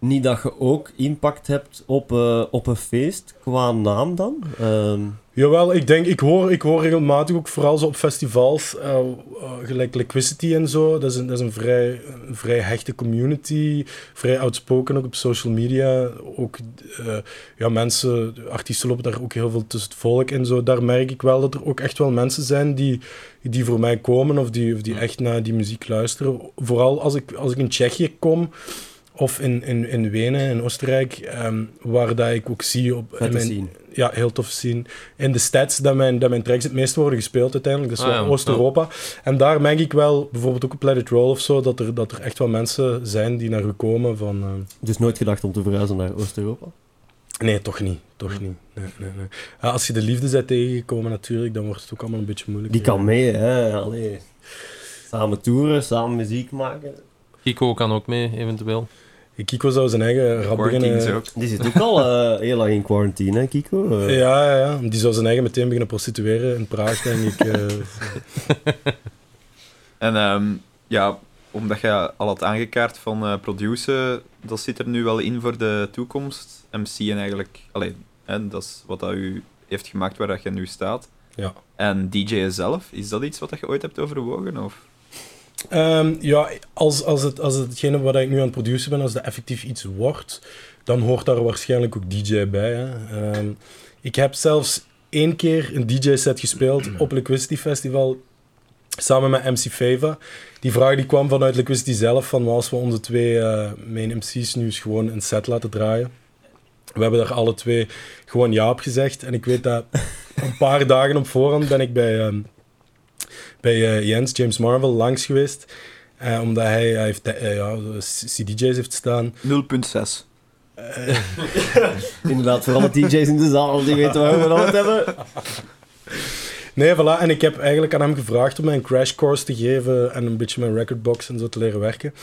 niet dat je ook impact hebt op, eh, op een feest qua naam dan? Ehm, Jawel, ik denk, ik hoor, ik hoor regelmatig ook vooral zo op festivals, eh, eh, gelijk Liquidity en zo. Dat is een, dat is een, vrij, een vrij hechte community, vrij outspoken ook op social media. Ook ja, mensen, artiesten lopen daar ook heel veel tussen het volk en zo. Daar merk ik wel dat er ook echt wel mensen zijn die, die voor mij komen of die, of die echt naar die muziek luisteren. Vooral als ik, als ik in Tsjechië kom. Of in, in, in Wenen, in Oostenrijk, ehm, waar dat ik ook zie op... Mijn- scene. Ja, heel tof zien. In de stats dat mijn, dat mijn tracks het meest worden gespeeld uiteindelijk. Dat is Ah, ja. Oost-Europa. En daar merk ik wel, bijvoorbeeld ook op Let It Roll of zo, dat er, dat er echt wel mensen zijn die naar u komen van... eh, dus nooit gedacht om te verhuizen naar Oost-Europa? nee, toch niet. Toch niet. Nee, nee, nee. Ja, als je de liefde bent tegengekomen natuurlijk, dan wordt het ook allemaal een beetje moeilijk. Die kan mee, hè? Allee. Samen toeren, samen muziek maken. Kiko kan ook mee, eventueel. Kiko zou zijn eigen rap beginnen... ook. Die zit ook al eh, heel lang in quarantine, hè, Kiko? Eh, Ja, ja, ja. Die zou zijn eigen meteen beginnen prostitueren in Praag, denk ik. eh. En ehm, ja, omdat je al had aangekaart van eh produceren, dat zit er nu wel in voor de toekomst. MC en eigenlijk, alleen, hè, dat is wat dat u heeft gemaakt waar dat je nu staat. Ja. En DJ zelf, is dat iets wat dat je ooit hebt overwogen? Of? Ehm, ja, als, als, het, als hetgene wat ik nu aan het produceren ben, als dat effectief iets wordt, dan hoort daar waarschijnlijk ook DJ bij. Hè. Ehm, ik heb zelfs één keer een DJ-set gespeeld op Liquidity Festival, samen met MC Fava. Die vraag die kwam vanuit Liquidity zelf, van als we onze twee eh, main MC's nu eens gewoon een set laten draaien. We hebben daar alle twee gewoon ja op gezegd. En ik weet dat een paar dagen op voorhand ben ik bij... ehm, bij eh, Jens, James Marvel, langs geweest. Eh, omdat hij, hij heeft eh, ja, CDJ's heeft staan. 0.6. Eh, Inderdaad, voor alle DJ's in de zaal die weten waar we het over hebben. nee, voilà. En ik heb eigenlijk aan hem gevraagd om mij een crash course te geven en een beetje mijn recordbox en zo te leren werken.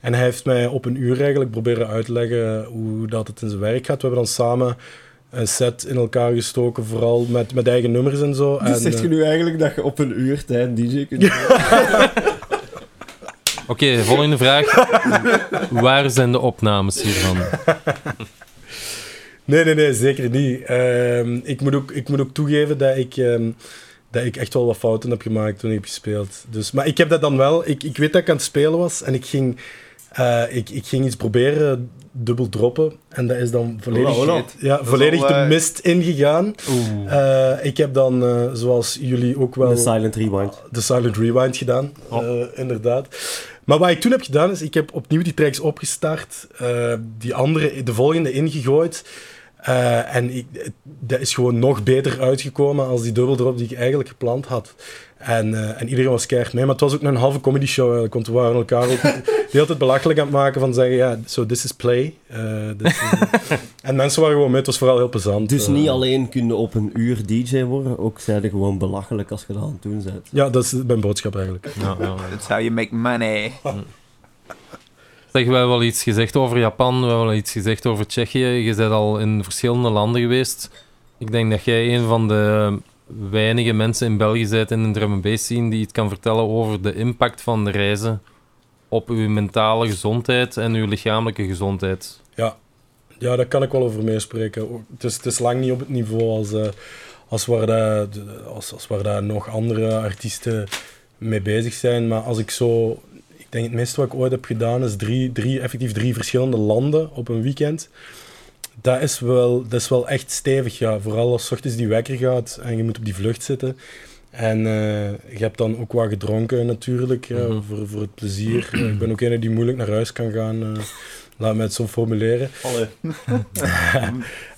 En hij heeft mij op een uur eigenlijk proberen uitleggen hoe dat het in zijn werk gaat. We hebben dan samen een set in elkaar gestoken, vooral met, met eigen nummers en zo. Dus en, zegt eh, je nu eigenlijk dat je op een uur tijd een DJ kunt doen? Oké, volgende vraag. Waar zijn de opnames hiervan? Nee, nee, nee, zeker niet. Ehm, ik, moet ook, ik moet ook toegeven dat ik, ehm, dat ik echt wel wat fouten heb gemaakt toen ik heb gespeeld. Dus, maar ik heb dat dan wel... Ik, ik weet dat ik aan het spelen was en ik ging... Eh, ik, ik ging iets proberen, dubbel droppen. En dat is dan volledig, Hola, hola. Ja, volledig de eh, mist ingegaan. Eh, ik heb dan, eh, zoals jullie ook wel, De silent rewind. de Silent Rewind gedaan. Oh. eh, inderdaad. Maar wat ik toen heb gedaan, is ik heb opnieuw die tracks opgestart. eh, die andere, de volgende ingegooid. Eh, en ik, dat is gewoon nog beter uitgekomen als die dubbeldrop die ik eigenlijk gepland had. En, eh, en iedereen was keihard mee. Maar het was ook een halve comedy show eigenlijk. Want we waren elkaar ook de hele tijd belachelijk aan het maken van zeggen, ja, so this is play. Eh, dit is- en mensen waren gewoon mee. Het was vooral heel plezant. Dus niet alleen kun je op een uur DJ worden, ook zijn er gewoon belachelijk als je dat aan het doen bent. Ja, dat is mijn boodschap eigenlijk. Ja, ja. That's how you make money. Zeg, we hebben wel iets gezegd over Japan, we hebben wel iets gezegd over Tsjechië. Je bent al in verschillende landen geweest. Ik denk dat jij een van de weinige mensen in België bent in de drum bass scene die iets kan vertellen over de impact van de reizen op uw mentale gezondheid en uw lichamelijke gezondheid. Ja, daar kan ik wel over meespreken. Het is, het is lang niet op het niveau als, eh, als, waar, de- als, als waar dat nog andere artiesten mee bezig zijn. Maar als ik zo... Ik denk het meeste wat ik ooit heb gedaan is drie, drie, effectief drie verschillende landen op een weekend. Dat is wel, dat is wel echt stevig, ja. Vooral als ochtends die wekker gaat en je moet op die vlucht zitten. En eh, je hebt dan ook wat gedronken natuurlijk, Mhm. voor, voor het plezier. Eh, ik ben ook een die moeilijk naar huis kan gaan. Laat me het zo formuleren.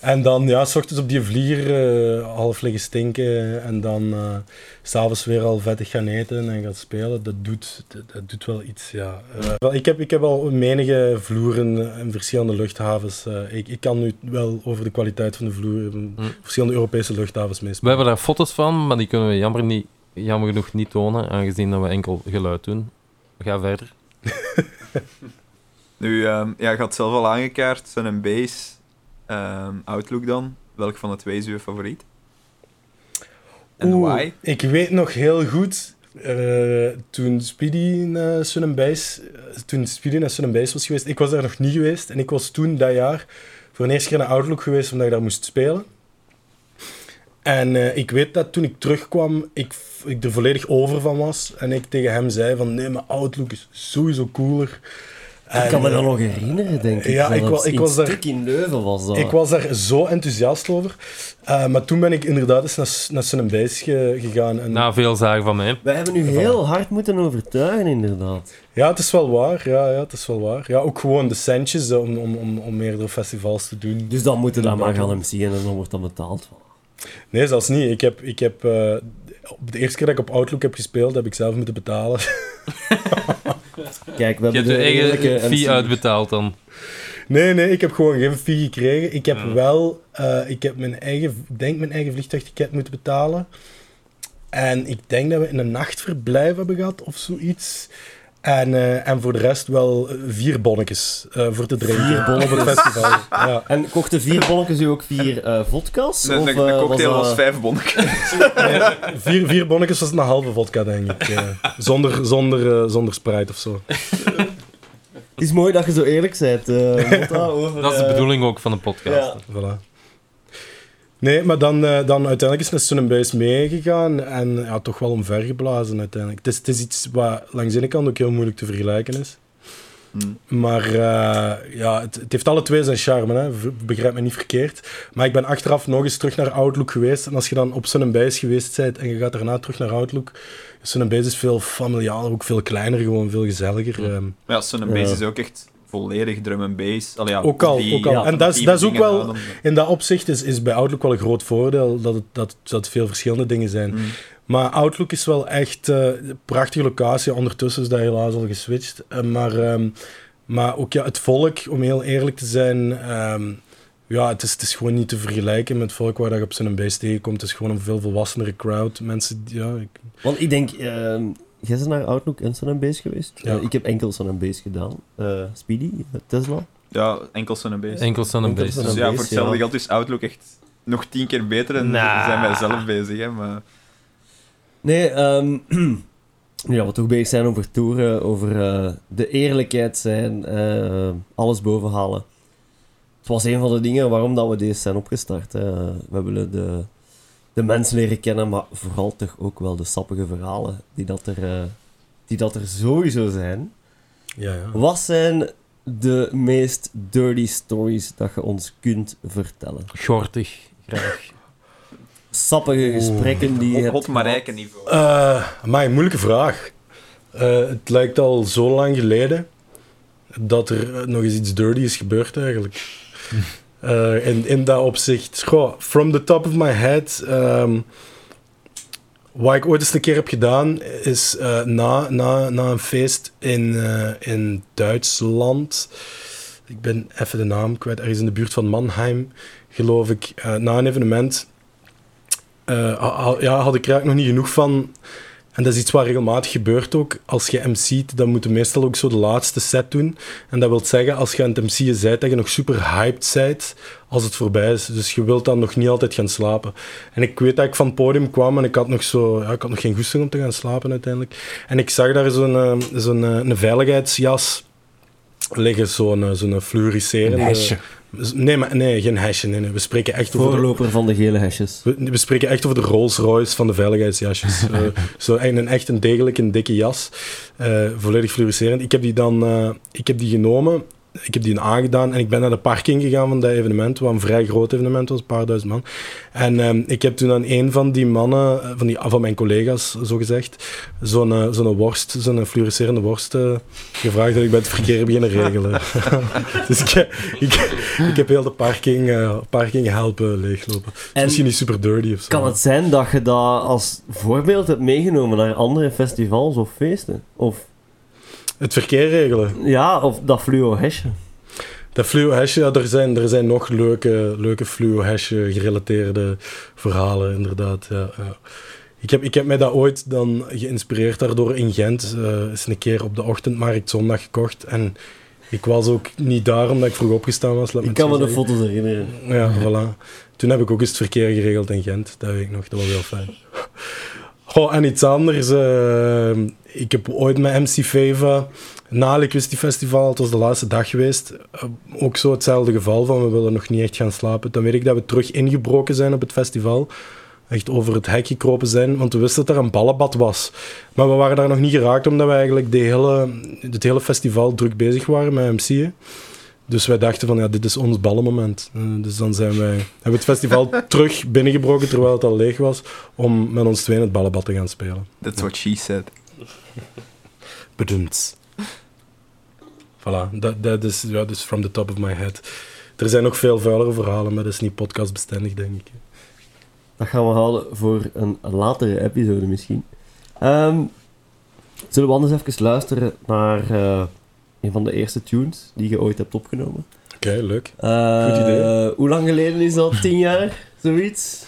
En dan, ja, s ochtends op die vlieger eh, half liggen stinken en dan eh, s s'avonds weer al vettig gaan eten en gaan spelen. Dat doet, dat, dat doet wel iets, ja. Eh, wel, ik, heb, ik heb al menige vloeren in verschillende luchthavens. Eh, ik, ik kan nu wel over de kwaliteit van de vloeren in Mm. verschillende Europese luchthavens We meespelen. hebben daar foto's van, maar die kunnen we jammer, niet, jammer genoeg niet tonen, aangezien dat we enkel geluid doen. Ga verder. Nu, ehm, ja, je had zelf al aangekaart, Sun en Base, ehm, Outlook dan. Welk van de twee is uw favoriet? En Oeh, why? Ik weet nog heel goed, eh, toen Speedy naar Sun Base, toen Speedy naar Sun Base was geweest, ik was daar nog niet geweest en ik was toen dat jaar voor de eerste keer naar Outlook geweest omdat ik daar moest spelen. En eh, ik weet dat toen ik terugkwam, ik, ik er volledig over van was en ik tegen hem zei van nee, maar Outlook is sowieso cooler. Ik kan me dat eh, nog herinneren, denk ik. ja, ik zelfs. wa- ik In was daar- in Leuven was dat. Ik was daar zo enthousiast over. Eh, maar toen ben ik inderdaad eens naar, naar gegaan. En, Na veel zagen van mij. Wij hebben u heel hard moeten overtuigen, inderdaad. Ja, het is wel waar. Ja, ja, het is wel waar. Ja, ook gewoon de centjes eh, om, om, om, om meerdere festivals te doen. Dus dan moeten we dat maar gaan MC'en en dan wordt dat betaald. Nee, zelfs niet. Ik heb, ik heb, eh, op de eerste keer dat ik op Outlook heb gespeeld, heb ik zelf moeten betalen. Kijk, we Je hebt je eigen fee uitbetaald dan. Nee, nee, ik heb gewoon geen fee gekregen. Ik heb Ja. wel, eh, ik heb mijn eigen, denk mijn eigen vliegtuigticket moeten betalen. En ik denk dat we in een nachtverblijf hebben gehad of zoiets. En, eh, en voor de rest wel vier bonnetjes eh, voor te drinken Vier op het festival. Ja. En kochten vier bonnetjes u ook vier eh vodka's? De, of, de, de cocktail was, vijf bonnen. Vier, vier bonnetjes was een halve vodka, denk ik. eh. zonder, zonder, eh, zonder Sprite of zo. Het is mooi dat je zo eerlijk bent. eh, over, Dat is de bedoeling ook van de podcast. Ja. Voilà. Nee, maar dan, eh, dan uiteindelijk is het Sun Base meegegaan en ja, toch wel omvergeblazen uiteindelijk. Het is, het is iets wat langs de ene kant ook heel moeilijk te vergelijken is. Hm. Maar eh, ja, het, het heeft alle twee zijn charme, hè. Begrijp me niet verkeerd. Maar ik ben achteraf nog eens terug naar Outlook geweest. En als je dan op Sun geweest bent en je gaat daarna terug naar Outlook... Sun is veel familialer, ook veel kleiner, gewoon veel gezelliger. Ja. ehm. Ja, Sun is ook echt volledig drum and bass. Allee, ja, Ook al, die ook al. ja, En dat is, dat is ook wel... In dat opzicht is, is bij Outlook wel een groot voordeel dat het, dat, dat het veel verschillende dingen zijn. Hm. Maar Outlook is wel echt eh, een prachtige locatie. Ondertussen is dat helaas al geswitcht. Eh, maar, ehm, maar ook ja, het volk, om heel eerlijk te zijn... ehm, ja, het is, het is gewoon niet te vergelijken met het volk waar je op zijn base tegenkomt. Het is gewoon een veel volwassenere crowd. Mensen, die- ja, ik, Want ik denk, ehm jij bent naar Outlook en Sun Base geweest. Ja. Eh, ik heb enkel Sun Base gedaan. Eh, Speedy, Tesla. Ja, enkel Sun Bass. Enkel Sun Dus ja, voor hetzelfde ja. geld is Outlook echt nog tien keer beter en Nah. zijn wij zelf bezig. Hè, maar... Nee, ehm nu dat we toch bezig zijn over toeren, over eh, de eerlijkheid zijn, eh, alles bovenhalen. Het was een van de dingen waarom dat we deze zijn opgestart. Hè. We willen de, de mensen leren kennen, maar vooral toch ook wel de sappige verhalen die dat er, eh, die dat er sowieso zijn. Ja, ja. Wat zijn de meest dirty stories dat je ons kunt vertellen? Gortig, graag. Sappige gesprekken die je Hot, hebt. Marijke niveau. Eh, maar een moeilijke vraag. Eh, het lijkt al zo lang geleden dat er nog eens iets dirty is gebeurd eigenlijk. Eh, in, in dat opzicht, goh, from the top of my head, ehm, wat ik ooit eens een keer heb gedaan, is eh, na, na, na een feest in, eh, in Duitsland, ik ben even de naam kwijt, ergens in de buurt van Mannheim, geloof ik, na een evenement, ja, had ik er eigenlijk nog niet genoeg van. En dat is iets wat regelmatig gebeurt ook. Als je MC't, dan moet je meestal ook zo de laatste set doen. En dat wil zeggen, als je aan het MC'en bent, dat je nog super hyped bent als het voorbij is. Dus je wilt dan nog niet altijd gaan slapen. En ik weet dat ik van het podium kwam en ik had nog, zo, ja, ik had nog geen goesting om te gaan slapen uiteindelijk. En ik zag daar zo'n eh, zo'n eh, een veiligheidsjas liggen, zo'n eh, zo'n fluoriserende... Nee, maar, nee, geen hesje. Nee, nee. We spreken echt over... de- Voorloper van de gele hesjes. we, we spreken echt over de Rolls Royce van de veiligheidsjasjes. Eh, zo een, een echt een degelijke, een dikke jas. eh, volledig fluorescerend. Ik heb die dan eh, ik heb die genomen. Ik heb die aangedaan en ik ben naar de parking gegaan van dat evenement, wat een vrij groot evenement was, een paar duizend man. En ehm, ik heb toen aan een van die mannen, eh, van, die, van mijn collega's, zo gezegd, zo'n eh, zo'n worst, zo'n fluorescerende worst eh, gevraagd dat ik bij het verkeer beginnen regelen. dus ik, ik, ik heb heel de parking, parking helpen leeglopen. Misschien niet super dirty of zo. kan het zijn dat je dat als voorbeeld hebt meegenomen naar andere festivals of feesten? Of, Het verkeer regelen. ja, of dat fluo hesje? Dat fluo-hesje, ja, er, zijn, er zijn nog leuke, leuke fluo-hesje gerelateerde verhalen, inderdaad. Ja, ja. Ik, heb, ik heb mij dat ooit dan geïnspireerd daardoor in Gent. eh eens een keer op de ochtendmarkt zondag gekocht. En ik was ook niet daar omdat ik vroeg opgestaan was. laat Ik kan me de foto's herinneren. Ja, voilà. Toen heb ik ook eens het verkeer geregeld in Gent. Dat weet ik nog, dat was heel fijn. Goh, en iets anders. eh, ik heb ooit met MC Feva, na Liquidity Festival, het was de laatste dag geweest, eh, ook zo hetzelfde geval van we willen nog niet echt gaan slapen. Dan weet ik dat we terug ingebroken zijn op het festival. Echt over het hek gekropen zijn, want we wisten dat er een ballenbad was. Maar we waren daar nog niet geraakt, omdat we eigenlijk de hele, het hele festival druk bezig waren met MC'en. Dus wij dachten van, ja, dit is ons ballenmoment. Eh, dus dan zijn wij, hebben we het festival terug binnengebroken, terwijl het al leeg was, om met ons tweeën het ballenbad te gaan spelen. That's what she said. Bedoemd. Voilà, dat, dat is ja, dus from the top of my head. Er zijn nog veel vuilere verhalen, maar dat is niet podcastbestendig, denk ik. Dat gaan we houden voor een latere episode misschien. Ehm, zullen we anders even luisteren naar eh, een van de eerste tunes die je ooit hebt opgenomen? Oké, leuk. Eh, Goed idee. Hoe lang geleden is dat? Tien jaar? Zoiets?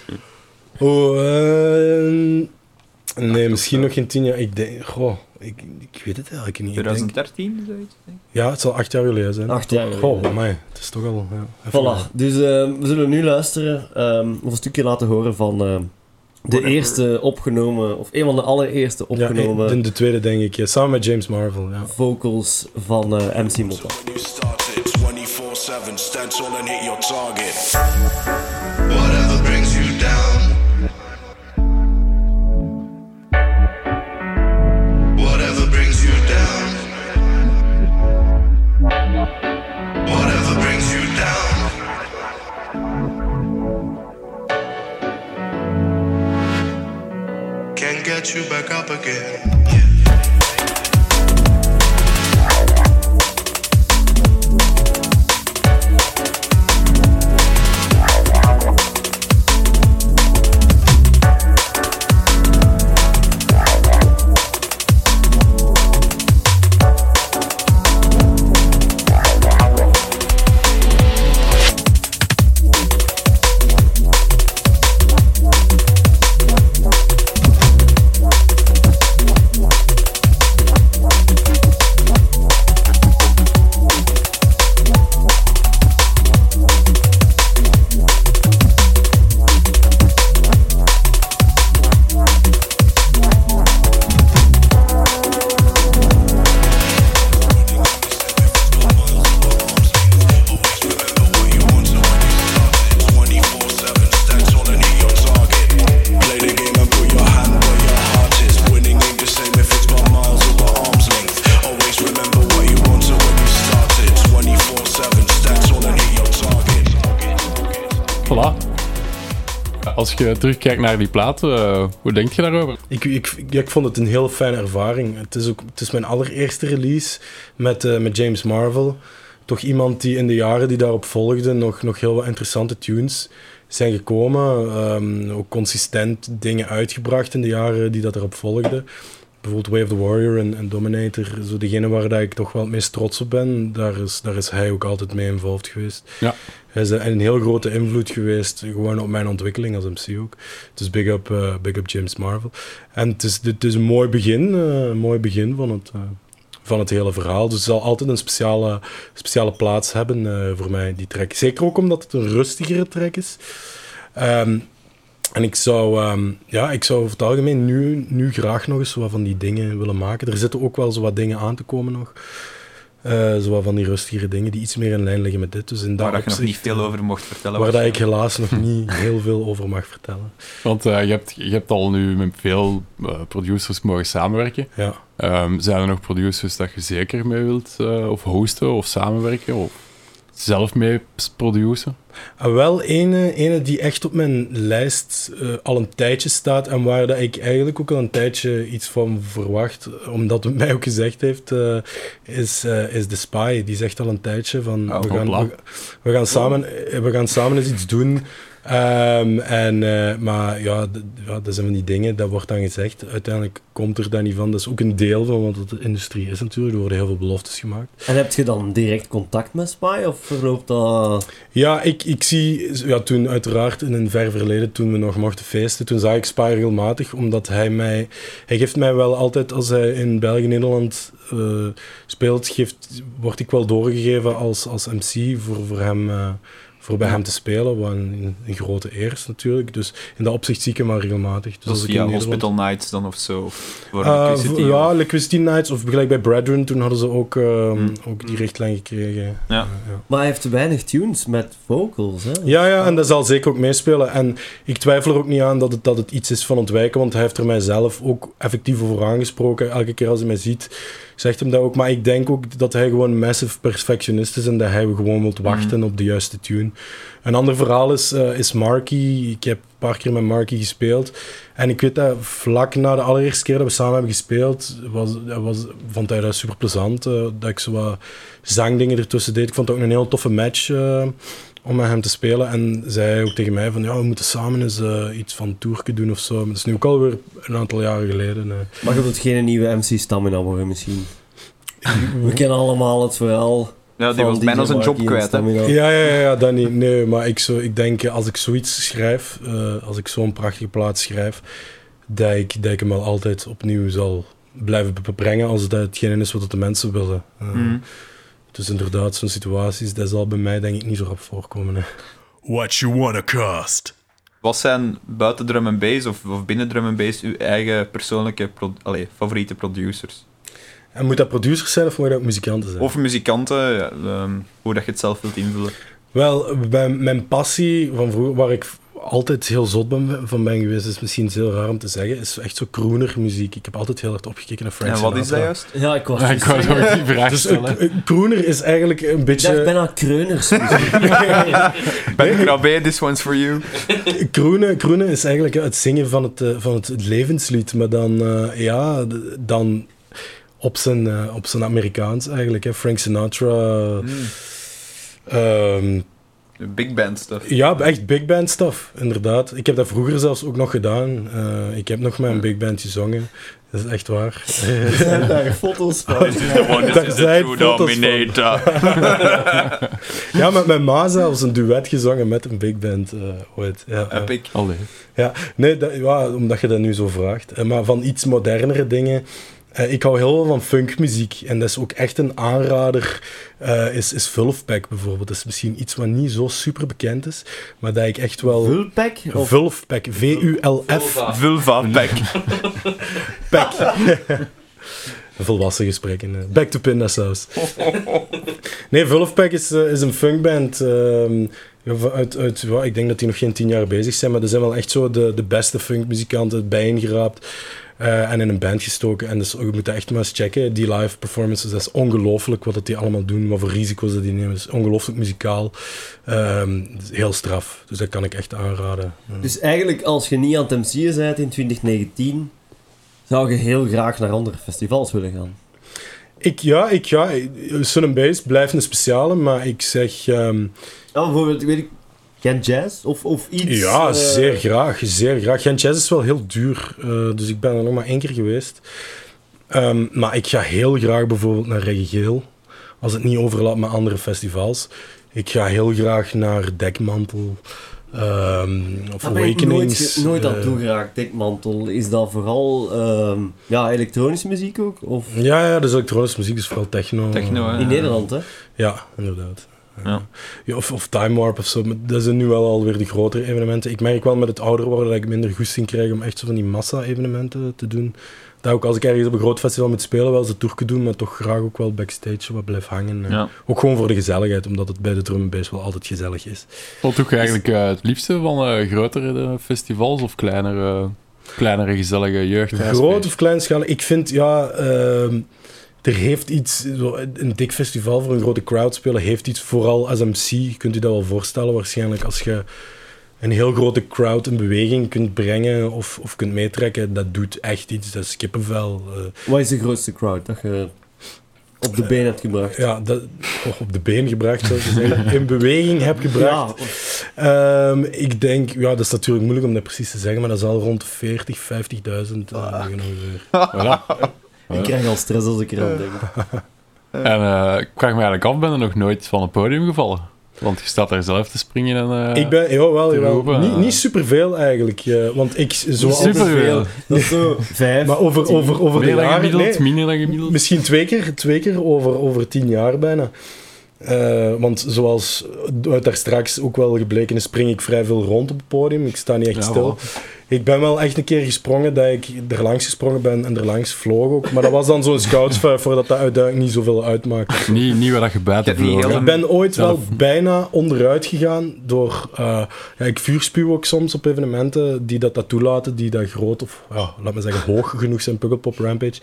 Oh, eh, nee, misschien nog geen tien jaar. Ik denk, goh, ik, ik weet het eigenlijk niet. Ik denk- 2013, zoiets? denk ik. ja, het zal acht jaar geleden zijn. Acht jaar Goh, geleden. mij, het is toch al... Ja, Voilà, dus eh, we zullen nu luisteren ehm, of een stukje laten horen van ehm, de eerste opgenomen, of een van de allereerste Ja, opgenomen de, de tweede denk ik, ja, samen met James Marvel. Ja. vocals van eh, MC Motta. Get you back up again. Als je terugkijkt naar die plaat, eh, hoe denk je daarover? Ik, ik, ik vond het een hele fijne ervaring. Het is, ook, het is mijn allereerste release met, eh, met James Marvel. Toch iemand die in de jaren die daarop volgden nog, nog heel wat interessante tunes zijn gekomen. Ehm, ook consistent dingen uitgebracht in de jaren die dat erop volgden. Bijvoorbeeld Way of the Warrior en, en Dominator. Zo degene waar dat ik toch wel het meest trots op ben. Daar is, daar is hij ook altijd mee involved geweest. Ja. Hij is een heel grote invloed geweest, gewoon op mijn ontwikkeling als MC ook. Dus big up, eh, big up James Marvel. En het is, het is een mooi begin, eh, een mooi begin van het, eh, van het hele verhaal. Dus het zal altijd een speciale, speciale plaats hebben voor mij, die track. Zeker ook omdat het een rustigere track is. Ehm, en ik zou, ehm, ja, ik zou over het algemeen nu, nu graag nog eens wat van die dingen willen maken. Er zitten ook wel zo wat dingen aan te komen nog. Eh zo wat van die rustigere dingen die iets meer in lijn liggen met dit. Dus in Waar dat je nog niet veel over mocht vertellen. Waar dat ik helaas nog niet heel veel over mag vertellen. Want eh, je, hebt, je hebt al nu met veel eh, producers mogen samenwerken. Ja. Ehm, zijn er nog producers dat je zeker mee wilt eh, of hosten of samenwerken of zelf mee produceren? Ah, wel ene, ene die echt op mijn lijst eh, al een tijdje staat en waar dat ik eigenlijk ook al een tijdje iets van verwacht, omdat het mij ook gezegd heeft, eh, is, eh, is The Spy. Die zegt al een tijdje van Oh, we, gaan, we, we gaan samen, we gaan samen eens iets doen. Ehm, en, eh, maar ja, dat zijn van die dingen, dat wordt dan gezegd. Uiteindelijk komt er daar niet van. Dat is ook een deel van wat de industrie is natuurlijk. Er worden heel veel beloftes gemaakt. En heb je dan direct contact met Spy of verloopt dat... Ja, ik, ik zie, ja, toen uiteraard in een ver verleden, toen we nog mochten feesten, toen zag ik Spy regelmatig, omdat hij mij, hij geeft mij wel altijd, als hij in België, Nederland eh, speelt, geeft, word ik wel doorgegeven als, als MC voor, voor hem, eh, voor bij hem te spelen, wat een, een grote eer is natuurlijk. Dus in dat opzicht zie ik hem wel regelmatig. Dus Dat als ik Hospital Nights dan of zo. of Eh, v- ja, of- Electricity Nights, of gelijk bij Brethren, toen hadden ze ook, eh, Hmm. ook die richtlijn gekregen. Ja. ja. Maar hij heeft weinig tunes met vocals, hè? Ja, ja, en dat zal zeker ook meespelen. En ik twijfel er ook niet aan dat het, dat het iets is van ontwijken, want hij heeft er mijzelf ook effectief over aangesproken. Elke keer als hij mij ziet, zegt hem dat ook. Maar ik denk ook dat hij gewoon een massive perfectionist is en dat hij gewoon wilt wachten op de juiste tune. Een ander verhaal is, eh, is Marky. Ik heb een paar keer met Marky gespeeld. En ik weet dat vlak na de allereerste keer dat we samen hebben gespeeld, was, was, vond hij dat super plezant. dat ik zo wat zangdingen ertussen deed. Ik vond het ook een heel toffe match. eh, om met hem te spelen. En zei ook tegen mij van, ja, we moeten samen eens eh, iets van tourke doen of zo. Maar dat is nu ook alweer een aantal jaren geleden. eh. Maar je wilt geen nieuwe MC Stamina worden misschien. We kennen allemaal het verhaal. Ja, die was bijna zijn job kwijt. Hè. Ja, ja, ja, ja, dat niet. Nee, maar ik, zo, ik denk, eh, als ik zoiets schrijf, eh, als ik zo'n prachtige plaat schrijf, dat ik, dat ik hem wel altijd opnieuw zal blijven brengen als dat hetgeen is wat de mensen willen. Mhm. Dus inderdaad, zo'n situaties, dat zal bij mij denk ik niet zo rap voorkomen. Hè. What you wanna cost? Wat zijn buiten drum en bass of, of binnen drum en bass uw eigen persoonlijke pro- allee, favoriete producers? En moet dat producers zijn of moet dat ook muzikanten zijn? Of muzikanten, ja, ehm, hoe dat je het zelf wilt invullen. Wel, mijn, mijn passie van vroeger, waar ik altijd heel zot ben, van ben geweest, is misschien heel raar om te zeggen, is echt zo crooner muziek. Ik heb altijd heel hard opgekeken naar Frank en wat is dat Sinatra. juist? Ja, ik was Ja, ik wou zeggen. ook die vraag Dus eh, stellen. crooner is eigenlijk een Ik dacht beetje... bijna kreuners. Ben Krabbe, this one's for you. Croonen is eigenlijk het zingen van het, eh, van het, levenslied, maar dan, eh, ja, dan op zijn, op zijn Amerikaans eigenlijk. Hè. Frank Sinatra... ehm, Big band stuff. Ja, echt big band stuff, inderdaad. Ik heb dat vroeger zelfs ook nog gedaan. Eh, ik heb nog met een big band gezongen. Dat is echt waar. Er zijn daar foto's van. Daar zijn foto's van. Ja, met mijn ma zelfs een duet gezongen met een big band eh, ooit. Ja. Epic. Allee. Ja, nee, dat, ja, omdat je dat nu zo vraagt. Eh, Maar van iets modernere dingen. Eh, ik hou heel veel van funkmuziek. En dat is ook echt een aanrader. eh, is, is Vulfpack bijvoorbeeld. Dat is misschien iets wat niet zo super bekend is. Maar dat ik echt wel. Vulpack? Of Vulfpack. V-U-L-F. Vulva pack. Pack. Volwassen gesprekken. eh. Back to Pindasaus. Nee, Vulfpack is, is een funkband. ehm, van- uit, uit, ik denk dat die nog geen tien jaar bezig zijn, maar er zijn wel echt zo de, de beste funkmuzikanten bijeengeraapt. Eh, en in een band gestoken. En dus je moet dat echt maar eens checken. Die live performances, dat is ongelooflijk wat dat die allemaal doen. Wat voor risico's dat die nemen. Is ongelooflijk muzikaal. Ehm, heel straf. Dus dat kan ik echt aanraden. Ja. Dus eigenlijk, als je niet aan het MC'en bent in 2019, zou je heel graag naar andere festivals willen gaan. Ik, ja, ik, ja, Sun Bass blijft een speciale, maar ik zeg... ehm, Ja, bijvoorbeeld, weet ik, Gent Jazz of, of iets. Ja, eh, zeer graag. Zeer graag. Gent Jazz is wel heel duur, eh, dus ik ben er nog maar één keer geweest. Ehm, maar ik ga heel graag bijvoorbeeld naar Reggae Geel, als het niet overlapt met andere festivals. Ik ga heel graag naar Dekmantel ehm, of nooit, Awakenings. ge- nooit aan eh, toegeraakt, Dekmantel. Is dat vooral ehm, ja, elektronische muziek ook? Of ja, ja, dus elektronische muziek is vooral techno. Techno, hè? in Nederland, hè? Ja, inderdaad. Ja. Ja, of, of Time Warp of zo. Dat zijn nu wel alweer de grotere evenementen. Ik merk wel met het ouder worden dat ik minder goesting krijg om echt zo van die massa-evenementen te doen. Dat ook als ik ergens op een groot festival moet spelen, wel ze tour doen, maar toch graag ook wel backstage wat blijf hangen. Ja. Ook gewoon voor de gezelligheid, omdat het bij de drum bass wel altijd gezellig is. Wat doe je eigenlijk eh, het liefste van eh, grotere festivals of kleinere, kleinere gezellige jeugd? Groot of kleinschalig? Ik vind, ja, ehm, er heeft iets, zo, een dik festival voor een grote crowd spelen, heeft iets, vooral als MC, kunt u dat wel voorstellen waarschijnlijk, als je een heel grote crowd in beweging kunt brengen of, of kunt meetrekken, dat doet echt iets, dat is kippenvel. eh. Wat is de grootste crowd dat je op de been hebt gebracht? ja, dat, oh, op de been gebracht, zou ik zeggen, in beweging heb gebracht. Ja, Ehm, ik denk, ja, dat is natuurlijk moeilijk om dat precies te zeggen, maar dat zal rond 40, 50.000 uh, liggen ongeveer. Voilà. Ik krijg al stress als ik eraan denk. En eh, ik vraag me eigenlijk af, ben je nog nooit van een podium gevallen? Want je staat daar zelf te springen en... eh, Ik ben, jawel, jawel. roepen, Niet, eh. niet superveel eigenlijk. eh, want ik, zoals, Superveel. Dat is zo vijf. maar over, over, over de jaren... gemiddeld, nee, minder dan gemiddeld. misschien twee keer, twee keer over, over tien jaar bijna. Eh, want zoals uit daar straks ook wel gebleken is, spring ik vrij veel rond op het podium. Ik sta niet echt Ja, stil. Ik ben wel echt een keer gesprongen dat ik er langs gesprongen ben en er langs vloog ook. Maar dat was dan zo'n scoutsvuif voordat dat uiteindelijk niet zoveel uitmaakt. Niet, niet waar dat je buiten Ik vloog, ben ooit wel bijna onderuit gegaan door... eh, ja, ik vuurspuw ook soms op evenementen die dat, dat toelaten, die dat groot of, ja, laat me zeggen, hoog genoeg zijn, Pukkelpop Rampage.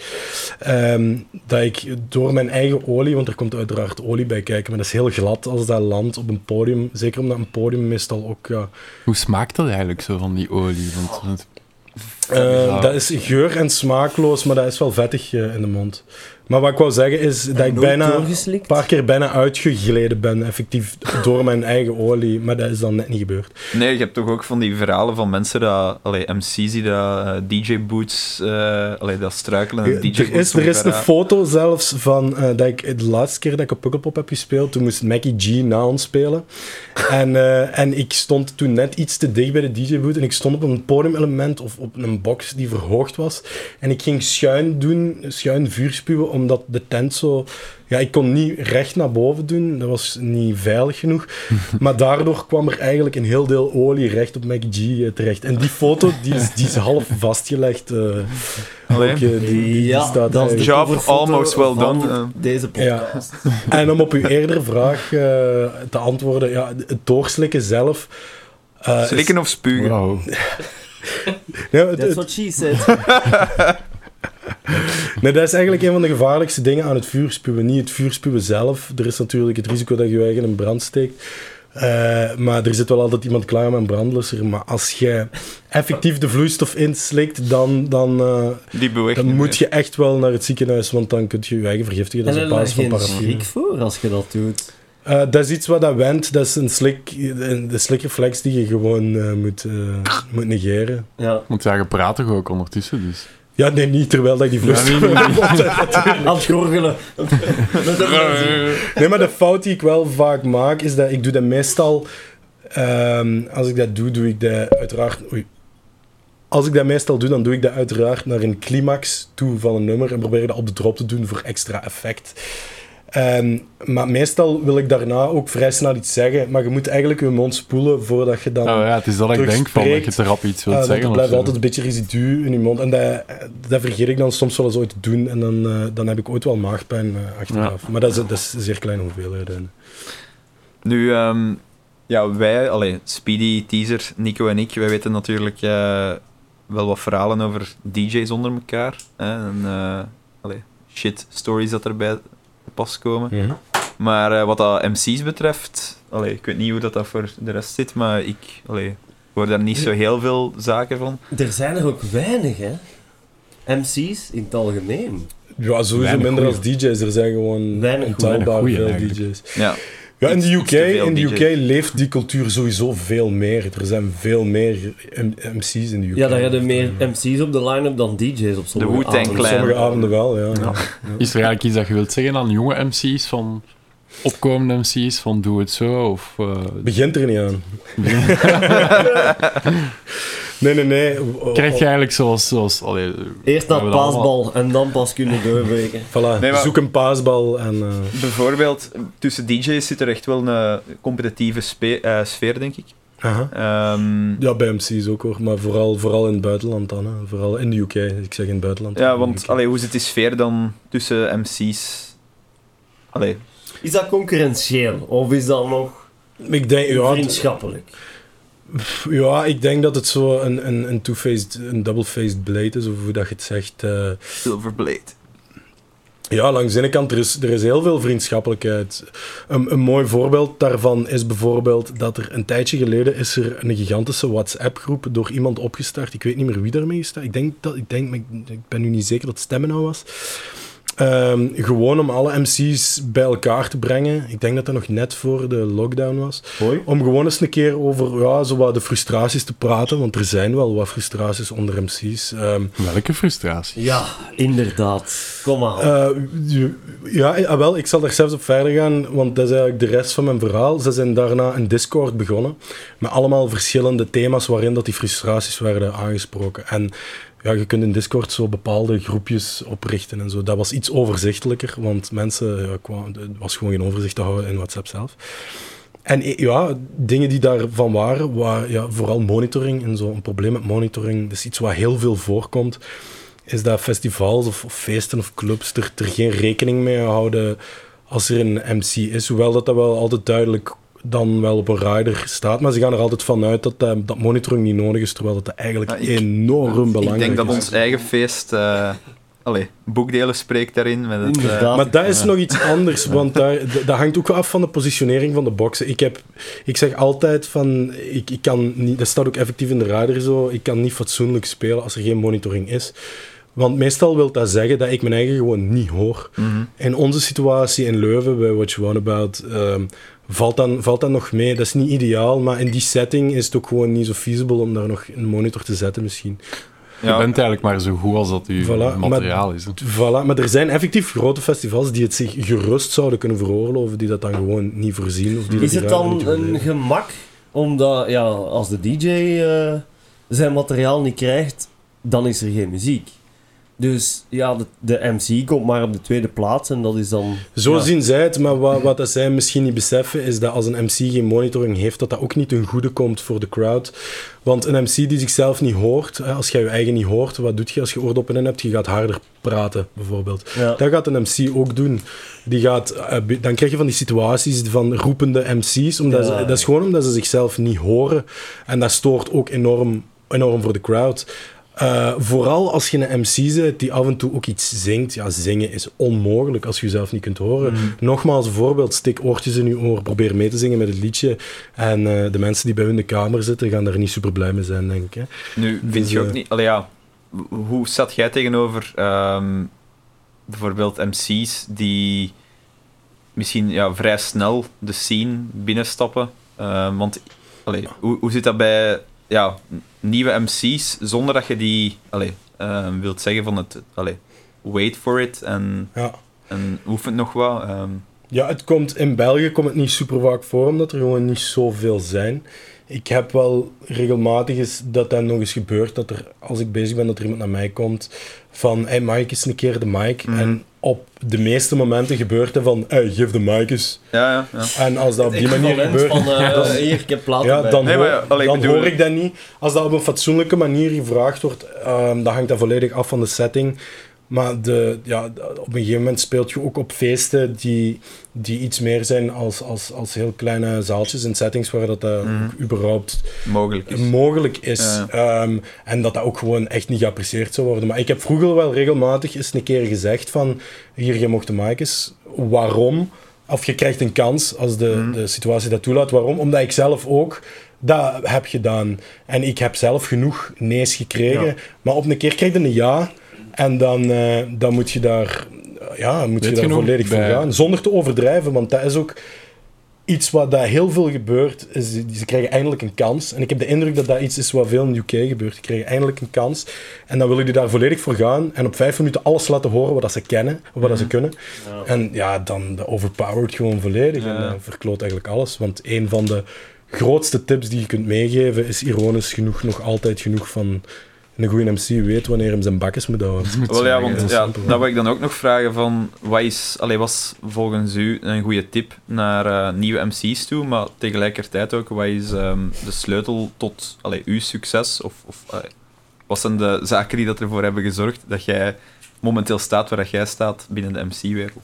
Ehm, dat ik door mijn eigen olie, want er komt uiteraard olie bij kijken, maar dat is heel glad als dat landt op een podium. Zeker omdat een podium meestal ook... Ja, Hoe smaakt dat eigenlijk zo van die olie? Want. Dat is geur- en smaakloos, maar dat is wel vettig eh, in de mond. Maar wat ik wou zeggen is dat ik bijna een paar keer bijna uitgegleden ben, effectief door mijn eigen olie. Maar dat is dan net niet gebeurd. Nee, je hebt toch ook van die verhalen van mensen dat, allee, MC's die dat eh, DJ-boots, eh allee, dat struikelen. en er DJ-boots is, er is een foto zelfs van eh, dat ik de laatste keer dat ik op Pukkelpop heb gespeeld, toen moest Mackie G na ons spelen. En, eh, en ik stond toen net iets te dicht bij de DJ-boot en ik stond op een podiumelement of op een box die verhoogd was. En ik ging schuin doen, schuin vuur spuwen, omdat de tent zo... Ja, ik kon niet recht naar boven doen, dat was niet veilig genoeg. Maar daardoor kwam er eigenlijk een heel deel olie recht op Mackie G eh, terecht. En die foto, die is, die is half vastgelegd. eh, Allee. ook, eh, die, Ja, staat dat is Job almost well done. Deze podcast. En om op uw eerdere vraag eh, te antwoorden, ja, het doorslikken zelf. eh, is- Slikken of spugen? Ja, het- That's what she said. nee, dat is eigenlijk een van de gevaarlijkste dingen aan het vuurspuwen. Niet het vuurspuwen zelf. Er is natuurlijk het risico dat je je eigen in brand steekt. Eh, maar er zit wel altijd iemand klaar met een brandlusser. Maar als je effectief de vloeistof inslikt, dan, dan, eh, dan moet je echt wel naar het ziekenhuis, want dan kun je je eigen vergiftigen. Dat En is er op lag basis van schrik voor als je dat doet. Eh, dat is iets wat dat wendt. Dat is een slik, een, de slikreflex die je gewoon eh, moet, eh, moet negeren. Ja. Want ja, je praat toch ook ondertussen, dus... Ja, nee, niet terwijl dat ik die vloeistof Ja, nee, nee, nee. Aan het gorgelen. Nee, maar de fout die ik wel vaak maak, is dat ik doe dat meestal... ehm, als ik dat doe, doe ik dat uiteraard... Oei. Als ik dat meestal doe, dan doe ik dat uiteraard naar een climax toe van een nummer en probeer dat op de drop te doen voor extra effect. Ehm, maar meestal wil ik daarna ook vrij snel iets zeggen, maar je moet eigenlijk je mond spoelen voordat je dan... Oh ja, het is dat ik denk van dat je te rap iets wilt Ah, want zeggen. er of blijft altijd een beetje residu in je mond. En dat, dat vergeet ik dan soms wel eens ooit te doen. En dan, eh, dan heb ik ooit wel maagpijn eh, achteraf. Maar dat is, dat is een zeer kleine hoeveelheden. Nu, ehm, ja, wij, allee, Speedy, Teaser, Nico en ik, wij weten natuurlijk eh, wel wat verhalen over DJ's onder elkaar. Hè, en eh, allee, shit stories dat erbij pas komen. Mhm. Maar eh, wat dat MC's betreft, allee, ik weet niet hoe dat, dat voor de rest zit, maar ik allee, hoor daar niet zo heel veel zaken van. Er zijn er ook weinig, hè? MC's in het algemeen. Ja, sowieso Weinig minder goeie. als DJ's. Er zijn gewoon Weinig ontelbaar veel eigenlijk. DJ's. Ja, Ja, in de UK, in de UK leeft die cultuur sowieso veel meer. Er zijn veel meer M- MC's in de UK. Ja, daar hebben meer MC's op de line-up dan DJ's op sommige Wu-Tang avonden. Clan. Sommige avonden wel, ja. ja. Is er eigenlijk iets dat je wilt zeggen aan jonge MC's, van opkomende MC's, van doe het zo? Of, eh, Begint er niet aan. nee, nee, nee. Krijg je eigenlijk zoals... zoals allee, Eerst allemaal- paasbal en dan pas kunnen doorbreken. Voilà, Nee, maar- zoek een paasbal en... eh, bijvoorbeeld tussen DJ's zit er echt wel een competitieve spe- eh, sfeer, denk ik. aha. Ehm, Ja, bij MC's ook hoor, maar vooral, vooral in het buitenland dan. Hè. Vooral in de UK, ik zeg in het buitenland. ja, want allee, hoe zit die sfeer dan tussen MC's? Allee, Is dat concurrentieel? Of is dat nog Ik denk, ja, het- vriendschappelijk? Ja, ik denk dat het zo een, een, een two-faced, een double-faced blade is, of hoe dat je het zegt. eh. Silverblade. Ja, langs de ene kant, er is, er is heel veel vriendschappelijkheid. Een, een mooi voorbeeld daarvan is bijvoorbeeld dat er een tijdje geleden is er een gigantische WhatsApp-groep door iemand opgestart. Ik weet niet meer wie daarmee is. Ik denk dat, ik denk, ik ben nu niet zeker dat het stemmen nou was. Ehm, gewoon om alle MC's bij elkaar te brengen. Ik denk dat dat nog net voor de lockdown was. Om gewoon eens een keer over ja, zo wat de frustraties te praten. Want er zijn wel wat frustraties onder MC's. Ehm, Welke frustratie? Ja, inderdaad. Kom maar. eh, ja, eh, wel, ik zal daar zelfs op verder gaan, want dat is eigenlijk de rest van mijn verhaal. Ze zijn daarna een Discord begonnen, met allemaal verschillende thema's waarin dat die frustraties werden aangesproken. En ja, je kunt in Discord zo bepaalde groepjes oprichten en zo. Dat was iets overzichtelijker, want mensen, ja, kwamen, was gewoon geen overzicht te houden in WhatsApp zelf. En eh, ja, dingen die daarvan waren, waar, ja, vooral monitoring en zo. Een probleem met monitoring, is iets wat heel veel voorkomt is dat festivals of, of feesten of clubs er, er geen rekening mee houden als er een MC is. Hoewel dat, dat wel altijd duidelijk dan wel op een rider staat. Maar ze gaan er altijd vanuit dat dat, dat monitoring niet nodig is, terwijl dat, eigenlijk Ja, ik- enorm belangrijk Ik denk dat is. ons eigen feest... eh allee, boekdelen spreekt daarin. Met het, eh. Maar dat is nog iets anders, want daar, dat hangt ook af van de positionering van de boxen. Ik, heb, ik zeg altijd van, ik, ik kan niet, dat staat ook effectief in de radar zo, ik kan niet fatsoenlijk spelen als er geen monitoring is. Want meestal wil dat zeggen dat ik mijn eigen gewoon niet hoor. mhm. In onze situatie in Leuven, bij What You Want About, ehm, valt, dan, valt dat nog mee. Dat is niet ideaal, maar in die setting is het ook gewoon niet zo feasible om daar nog een monitor te zetten misschien. Je bent eigenlijk maar zo goed als dat je Voilà, materiaal is. hè. Voilà, maar er zijn effectief grote festivals die het zich gerust zouden kunnen veroorloven, die dat dan gewoon niet voorzien. Of die Is het dan een gemak omdat ja, als de DJ eh, zijn materiaal niet krijgt, dan is er geen muziek. Dus ja, de, de MC komt maar op de tweede plaats en dat is dan. Zo ja. zien zij het, maar wat, wat dat zij misschien niet beseffen is dat als een MC geen monitoring heeft, dat dat ook niet ten goede komt voor de crowd. Want een MC die zichzelf niet hoort, hè, als jij je eigen niet hoort, wat doet je als je oordoppen in hebt? Je gaat harder praten, bijvoorbeeld. Ja. Dat gaat een MC ook doen. Die gaat, eh, dan krijg je van die situaties van roepende MC's. Omdat Ja. ze, dat is gewoon omdat ze zichzelf niet horen. En dat stoort ook enorm, enorm voor de crowd. Eh, vooral als je een MC bent die af en toe ook iets zingt. Ja, zingen is onmogelijk als je jezelf niet kunt horen. Nogmaals, een voorbeeld. Stik oortjes in je oor. Probeer mee te zingen met het liedje. En eh, de mensen die bij u in de kamer zitten, gaan daar niet super blij mee zijn, denk ik. Hè. Nu, vind Dus, je ook eh, niet... Allee, ja, hoe staat jij tegenover ehm, bijvoorbeeld MC's die misschien ja, vrij snel de scene binnenstappen? Ehm, want allee, hoe, hoe zit dat bij ja, nieuwe MC's zonder dat je die allee, ehm, wilt zeggen van het... Allee, wait for it en, Ja. en oefen nog wat? ehm. Ja, het komt, in België komt het niet super vaak voor, omdat er gewoon niet zoveel zijn. Ik heb wel regelmatig eens dat dat nog eens gebeurt, dat er, als ik bezig ben, dat er iemand naar mij komt van, hey Mike, eens een keer de mic. Mhm. En op de meeste momenten gebeurt het van, hey, geef de mic eens. ja, ja, ja. En als dat op die manier gebeurt, Van, eh, dan- hier, ik heb platen ja, dan, Nee, hoor, maar ja, allee, ik dan bedoel- hoor ik dat niet. Als dat op een fatsoenlijke manier gevraagd wordt, ehm dan hangt dat volledig af van de setting. Maar de, ja, op een gegeven moment speelt je ook op feesten die, die iets meer zijn als, als, als heel kleine zaaltjes en settings waar dat, eh, Mhm. überhaupt Mogelijk is. mogelijk is. Ja. Ehm, en dat dat ook gewoon echt niet geapprecieerd zou worden. Maar ik heb vroeger wel regelmatig eens een keer gezegd van... Hier, je mocht de eens. Waarom? Of je krijgt een kans als de, Mhm. de situatie dat toelaat. Waarom? Omdat ik zelf ook dat heb gedaan. En ik heb zelf genoeg nee's gekregen. Ja. Maar op een keer krijg je een ja. En dan, eh, dan moet je daar, ja, moet je Weet daar je volledig voor bij- gaan. Zonder te overdrijven, want dat is ook iets wat daar heel veel gebeurt. Is, ze krijgen eindelijk een kans. En ik heb de indruk dat dat iets is wat veel in de UK gebeurt. Ze krijgen eindelijk een kans. En dan willen die daar volledig voor gaan. En op vijf minuten alles laten horen wat dat ze kennen, of wat dat ze kunnen. En ja, dan dat overpowered gewoon volledig. En dat verkloot eigenlijk alles. Want een van de grootste tips die je kunt meegeven is ironisch genoeg nog altijd genoeg van een goede MC weet wanneer hem zijn bakjes moet houden. Wel ja, want ja, dat wil ik dan ook nog vragen van, wat is, allee, was volgens u een goede tip naar eh, nieuwe MC's toe, maar tegelijkertijd ook, wat is ehm, de sleutel tot allee, uw succes? Of, of allee, wat zijn de zaken die dat ervoor hebben gezorgd dat jij momenteel staat waar dat jij staat binnen de MC-wereld?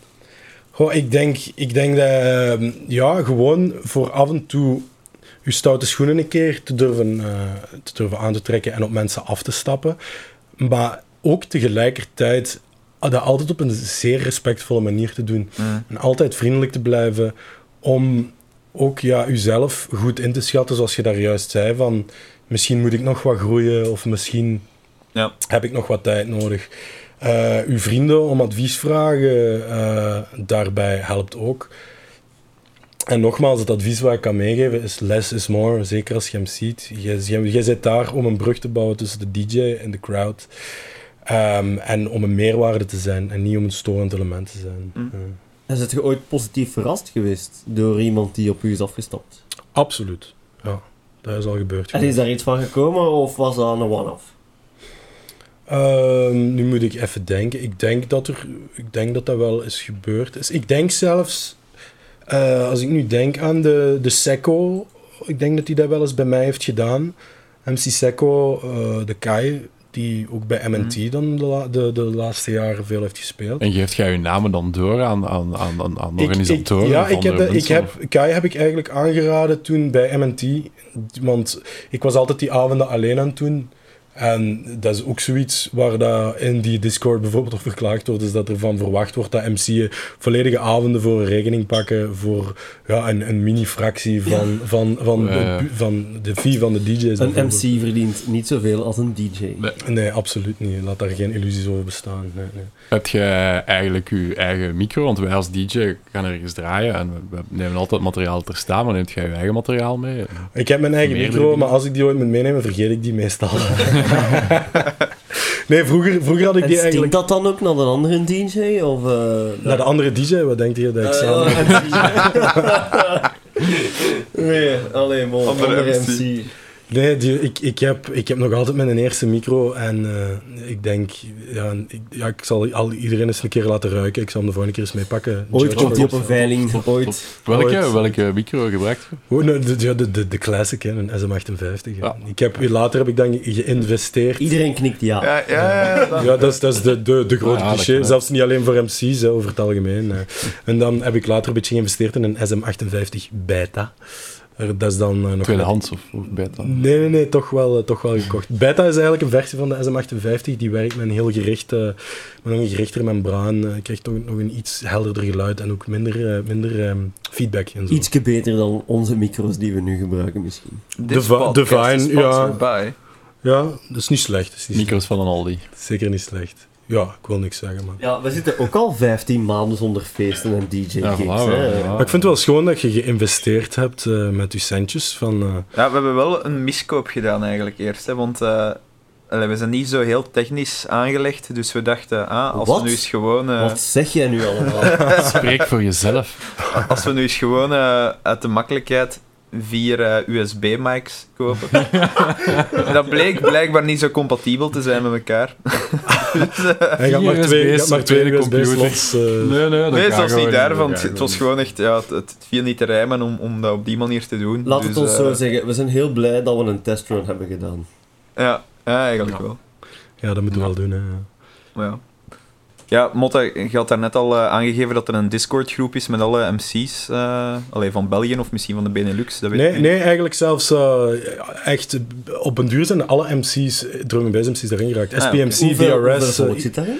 Goh, ik denk, ik denk dat, ehm, ja, gewoon voor af en toe je stoute schoenen een keer te durven, eh, te durven aan te trekken en op mensen af te stappen. Maar ook tegelijkertijd dat altijd op een zeer respectvolle manier te doen. En altijd vriendelijk te blijven om ook ja, uzelf goed in te schatten, zoals je daar juist zei, van misschien moet ik nog wat groeien of misschien Ja. heb ik nog wat tijd nodig. Eh, uw vrienden om advies vragen, eh, daarbij helpt ook. En nogmaals, het advies wat ik kan meegeven is less is more, zeker als je hem ziet. Jij, zit daar om een brug te bouwen tussen de DJ en de crowd. Ehm, en om een meerwaarde te zijn en niet om een storend element te zijn. Mm. Ja. En zit je ooit positief verrast geweest door iemand die op u is afgestapt? Absoluut. Ja, dat is al gebeurd. En is daar iets van gekomen of was dat een one-off? Ehm, nu moet ik even denken. Ik denk dat er, ik denk dat dat wel is gebeurd. is. Ik denk zelfs, eh, als ik nu denk aan de, de Secco, ik denk dat hij dat wel eens bij mij heeft gedaan. MC Secco, eh, de Kai, die ook bij MNT dan de, de, de laatste jaren veel heeft gespeeld. En geeft jij je namen dan door aan, aan, aan, aan, Ik- organisatoren? Ik, ja, ik heb, ik heb, Kai heb ik eigenlijk aangeraden toen bij MNT. Want ik was altijd die avonden alleen aan het doen. En dat is ook zoiets waar dat in die Discord bijvoorbeeld op verklaagd wordt, is dat er van verwacht wordt dat MC'en volledige avonden voor een rekening pakken voor ja, een, een mini-fractie van, van, van, Ja, ja. de, van de fee van de DJ's. Een. MC verdient niet zoveel als een DJ. Nee. Nee, absoluut niet. Laat daar geen illusies over bestaan. Nee, nee. Heb je eigenlijk je eigen micro? Want wij als DJ gaan ergens draaien en we we nemen altijd materiaal ter staan, maar neemt jij je eigen materiaal mee? Ik heb mijn eigen Meerdere micro, dingen. maar als ik die ooit moet meenemen, vergeet ik die meestal. nee, vroeger, vroeger had ik En die stinkt eigenlijk... dat dan ook naar een andere DJ? Of, eh, Naar de andere DJ, wat denkt je dat ik samen... nee, alleen maar Andere andere, MC. MC. Nee, die, ik, ik, heb, ik heb nog altijd mijn eerste micro en eh, ik denk, ja, ik, ja, ik zal al iedereen eens een keer laten ruiken. Ik zal hem de volgende keer eens meepakken. Ooit Judge komt hij op een veiling, ooit. Welke, Ooit. welke micro gebruikt je? Oh, nee, de, de, de, de classic, hè, een SM58. hè. Ja. Ik heb, later heb ik dan geïnvesteerd. Iedereen knikt ja. Ja, ja, ja. dat- Ja, dat is, dat is de, de, de grote Ja, dat cliché. Zelfs niet alleen voor MC's, hè, over het algemeen. hè. En dan heb ik later een beetje geïnvesteerd in een SM58 Beta. Dat is dan eh, nog... Tweedehands of, of beta? Nee, nee, nee, toch wel, eh, toch wel gekocht. Beta is eigenlijk een versie van de SM58. Die werkt met een heel gericht, eh, met een gerichter membraan. Je krijgt toch nog een iets helderder geluid en ook minder, minder ehm, feedback en zo. Ietsje beter dan onze micro's die we nu gebruiken misschien. Is Divine, ja. Ja, dat is niet slecht. Dat is niet Micro's van een Aldi. Zeker niet slecht. Ja, ik wil niks zeggen, man. Ja, we zitten ook al 15 maanden zonder feesten en DJ-gigs. Ja. Maar ik vind het wel schoon dat je geïnvesteerd hebt eh, met je centjes. Van, eh, Ja, we hebben wel een miskoop gedaan eigenlijk eerst, hè, want eh, allee, we zijn niet zo heel technisch aangelegd, dus we dachten, ah, als Wat? we nu eens gewoon... eh, Wat zeg jij nu allemaal? Spreek voor jezelf. Als we nu eens gewoon eh, uit de makkelijkheid vier USB-mics kopen. dat bleek blijkbaar niet zo compatibel te zijn met elkaar. hij gaat maar twee, maar op twee tweede computer. USB-slots. eh, Nee, nee, dat nee, zelfs niet daarvan. dat Het, was gewoon echt... Ja, het, het viel niet te rijmen om, om dat op die manier te doen. Laat Dus, het ons eh, zo zeggen, we zijn heel blij dat we een testrun hebben gedaan. Ja, ja eigenlijk Ja. wel. ja, dat moeten we Ja. wel doen. Hè. Ja. Ja, Motta, je had daarnet al eh, aangegeven dat er een Discord-groep is met alle MC's eh allee, van België of misschien van de Benelux. Dat weet ik Nee, niet. nee, eigenlijk zelfs eh, echt op een duur zijn alle MC's, drum bass MC's erin geraakt. Ah, SPMC, Hoeveel, hoeveel DRS. eh, zit daarin?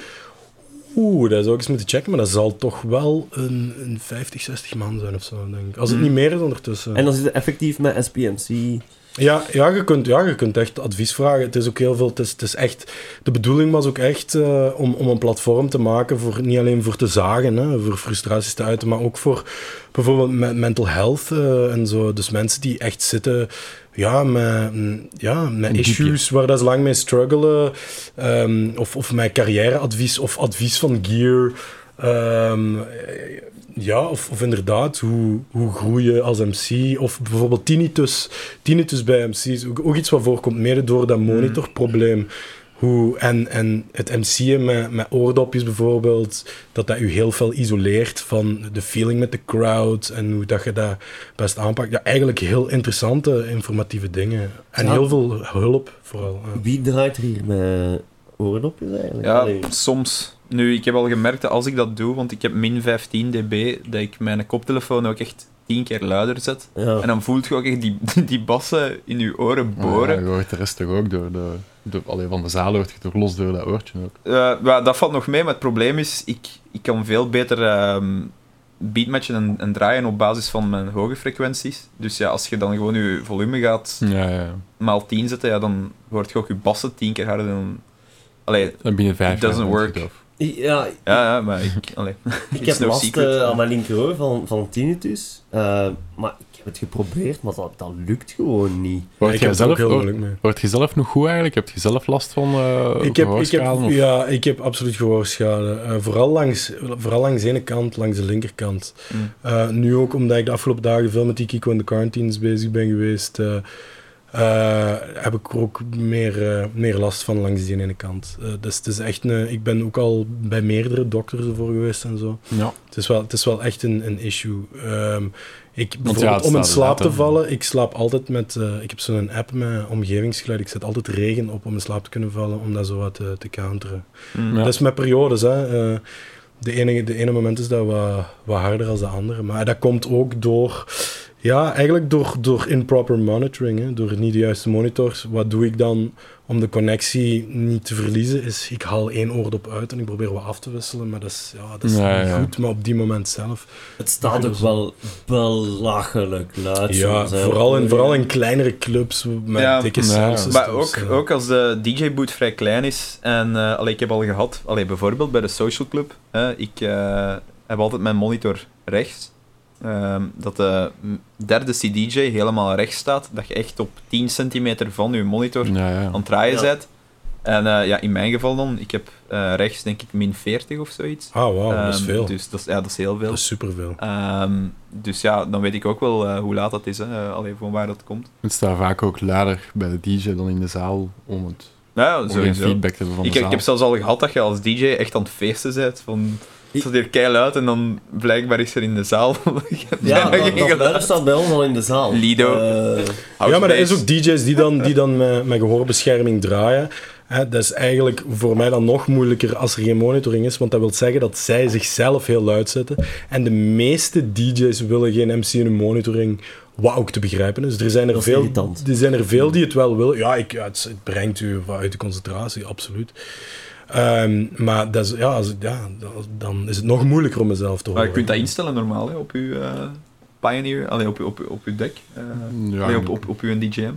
Oeh, dat zou ik eens moeten checken, maar dat zal toch wel een, een 50, 60 man zijn of zo, denk ik. Als het Hmm. niet meer is ondertussen. En dan zit het effectief met SPMC. Ja, ja, je kunt, ja, je kunt echt advies vragen. Het is ook heel veel. Het is, het is echt, de bedoeling was ook echt eh, om, om een platform te maken voor niet alleen voor te zagen, hè, voor frustraties te uiten, maar ook voor bijvoorbeeld met mental health eh, en zo. Dus mensen die echt zitten ja, met, ja, met issues waar dat ze lang mee struggelen, ehm, of, of met carrièreadvies of advies van gear. Ehm, ja, of, of inderdaad, hoe, hoe groeien als MC. Of bijvoorbeeld tinnitus, tinnitus bij MC's. Ook, ook iets wat voorkomt, mede door dat monitorprobleem. Hoe, en, en het MC'en met, met oordopjes bijvoorbeeld, dat dat u heel veel isoleert van de feeling met de crowd en hoe dat je dat best aanpakt. Ja, eigenlijk heel interessante, informatieve dingen. En Ja. heel veel hulp vooral. ja. Wie draait er hier met oordopjes eigenlijk? Ja, Allee. soms. Nu, ik heb al gemerkt dat als ik dat doe, want ik heb min 15 dB, dat ik mijn koptelefoon ook echt tien keer luider zet. Ja. En dan voelt je ook echt die, die bassen in je oren Ja, boren. je hoort de rest toch ook door de... door allee, van de zaal hoort je toch los door dat oortje ook. Eh, ja, dat valt nog mee, maar het probleem is, ik, ik kan veel beter ehm beatmatchen en, en draaien op basis van mijn hoge frequenties. Dus ja, als je dan gewoon je volume gaat Ja, ja. maal 10 zetten, ja, dan hoort je ook je bassen tien keer harder dan... Allee, En binnen vijf doesn't jaar work. je het af. Ja, ja, ja, maar ik... Allee, ik heb no last eh, aan mijn linkeroor van, van tinnitus. Eh, maar ik heb het geprobeerd, maar dat, dat lukt gewoon niet. Word ik het ook zelf. Word je zelf nog goed eigenlijk? Heb je zelf last van eh Ik heb, ik heb, of- ja, ik heb absoluut gehoorschade. Eh, vooral, langs, vooral langs de ene kant, langs de linkerkant. Mm. Eh, nu ook omdat ik de afgelopen dagen veel met die Kiko en de Quarantines bezig ben geweest, eh, heb ik er ook meer, eh, meer last van langs die ene kant. Eh, dus het is echt een, ik ben ook al bij meerdere dokters ervoor geweest en zo. Ja. Het is wel, het is wel echt een, een issue. Ehm, ik, bijvoorbeeld om in staat slaap te vallen, ik slaap altijd met... eh, ik heb zo'n app met omgevingsgeluid. Ik zet altijd regen op om in slaap te kunnen vallen, om dat zo wat te, te counteren. Mm. Ja. Dat is met periodes, hè. Eh, de, ene, de ene moment is dat wat, wat harder dan de andere. Maar dat komt ook door... Ja, eigenlijk door, door improper monitoring. Hè. Door niet de juiste monitors. Wat doe ik dan om de connectie niet te verliezen? Is, ik haal één oordop uit en ik probeer wat af te wisselen. Maar dat is, ja, dat is Ja, niet ja. goed. Maar op die moment zelf... Het staat ook wel belachelijk luid. Ja, soms, vooral in, vooral in kleinere clubs met Ja, dikke systems, Maar ook, ja. ook als de DJ-boot vrij klein is. En uh, allee, ik heb al gehad, allee, bijvoorbeeld bij de Social Club. hè, ik uh, heb altijd mijn monitor rechts. Uh, dat de derde CDJ helemaal rechts staat. Dat je echt op 10 centimeter van je monitor Ja, ja. aan het draaien Ja. bent. En uh, ja, in mijn geval dan, ik heb uh, rechts denk ik min 40 of zoiets. Ah, wauw, dat is Um, veel. Dus dat is, ja, dat is heel veel. Dat is superveel. Um, dus ja, dan weet ik ook wel uh, hoe laat dat is, hè. Uh, alleen van waar dat komt. Het staat vaak ook luider bij de DJ dan in de zaal om het Ja, om geen sowieso. feedback te hebben van Ik, de ik zaal. heb zelfs al gehad dat je als DJ echt aan het feesten bent. Van, het staat hier keil uit en dan blijkbaar is er in de zaal. Ja, dat, staat bij ons al in de zaal. Lido. Eh, Ja, maar er is ook DJ's die dan, die dan met, met gehoorbescherming draaien. Hè, dat is eigenlijk voor mij dan nog moeilijker als er geen monitoring is, want dat wil zeggen dat zij zichzelf heel luid zetten. En de meeste DJ's willen geen MC in een monitoring, wat ook te begrijpen is. Er zijn er, veel, irritant. er zijn er veel die het wel willen. Ja, ik, ja, het, het brengt u uit de concentratie, absoluut. Ehm, maar dat is, ja, als, ja, dan is het nog moeilijker om mezelf te Maar horen. je kunt dat instellen normaal hè, op je uh, Pioneer, allee, op, op, op je deck, uh, Ja, allee, op, je- op, op je DJM.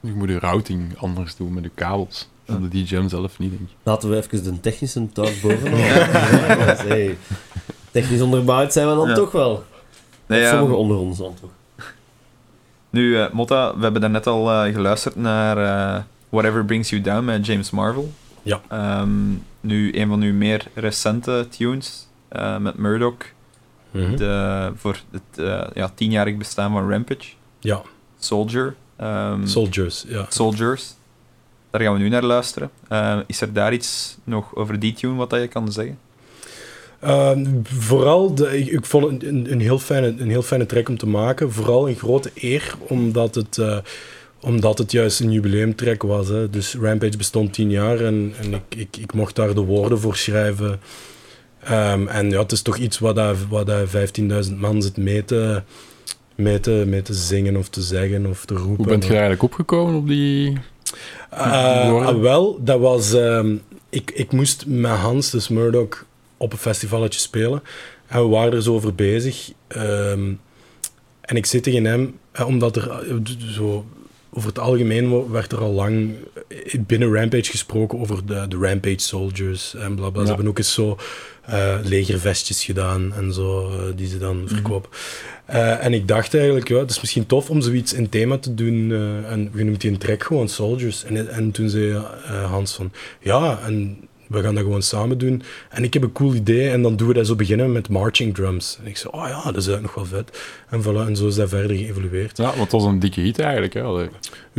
Je moet je routing anders doen met de kabels. En de DJM zelf niet, denk ik. Laten we even de technische bovenaan. ja, want, hey, technisch onderbouwd zijn we dan Ja. toch wel. Nee, ja, Sommigen onder ons dan toch. Nu, uh, Motta, we hebben daarnet al uh, geluisterd naar uh, Whatever Brings You Down met James Marvel. Ja. Um, nu, een van uw meer recente tunes uh, met Murdoch. Mhm. de, voor het uh, ja, tienjarig bestaan van Rampage. Ja, Soldier. Um, Soldiers, ja. Soldiers. Daar gaan we nu naar luisteren. Uh, is er daar iets nog over die tune wat dat je kan zeggen? Uh, vooral, de, ik, ik vond het een, een, heel fijne, een heel fijne track om te maken. Vooral een grote eer, omdat het uh, omdat het juist een jubileumtrack was. Hè. Dus Rampage bestond tien jaar en, en ik, ik, ik mocht daar de woorden voor schrijven. Ehm, en ja, het is toch iets wat, dat, wat dat 15.000 man zit mee te, mee, te, mee te zingen of te zeggen of te roepen. Hoe bent je eigenlijk opgekomen op die... Eh, ah, wel, dat was... ehm, ik, ik moest met Hans, dus Murdoch, op een festivalletje spelen. En we waren er zo over bezig. Ehm, en ik zit tegen hem, eh, omdat er eh, zo... Over het algemeen werd er al lang eh, binnen Rampage gesproken over de, de Rampage Soldiers en bla bla. Ja. Ze hebben ook eens zo eh, legervestjes gedaan en zo, eh, die ze dan verkopen. Eh, en ik dacht eigenlijk, ja, het is misschien tof om zoiets in thema te doen. en we noemen die een track gewoon Soldiers. En, en toen zei Hans van, ja, en we gaan dat gewoon samen doen. En ik heb een cool idee en dan doen we dat zo beginnen met marching drums. En ik zei, oh ja, dat is eigenlijk nog wel vet. En, voilà, en zo is dat verder geëvolueerd. Ja, want het was een dikke hit eigenlijk. Hè.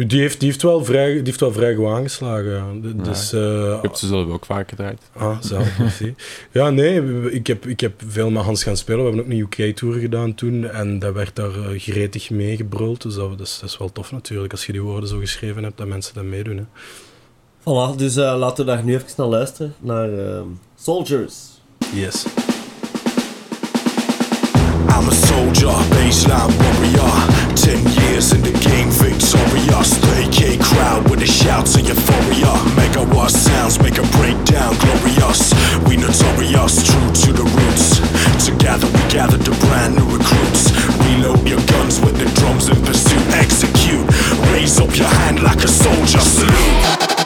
Die heeft, die heeft, wel, vrij, die heeft wel vrij goed aangeslagen. ja. Dus, eh, Ik heb ze zelf ook vaak gedraaid. Ah, zelf. Ja, nee, ik heb, ik heb veel met Hans gaan spelen. We hebben ook een UK-tour gedaan toen. En dat werd daar eh, gretig mee gebruld. Dus dat, dat, is, dat is wel tof natuurlijk, als je die woorden zo geschreven hebt, dat mensen dat meedoen. Hè. Voilà, dus eh, laten we daar nu even naar luisteren. Naar ehm, Soldiers. Yes. I'm a soldier, baseline warrior. Ten years in the game, victorious. The AK crowd with the shouts of euphoria. Megawatt sounds make a breakdown glorious. We notorious, true to the roots. Together we gather the brand new recruits. Reload your guns with the drums in pursuit. Execute. Raise up your hand like a soldier. Salute. Salute.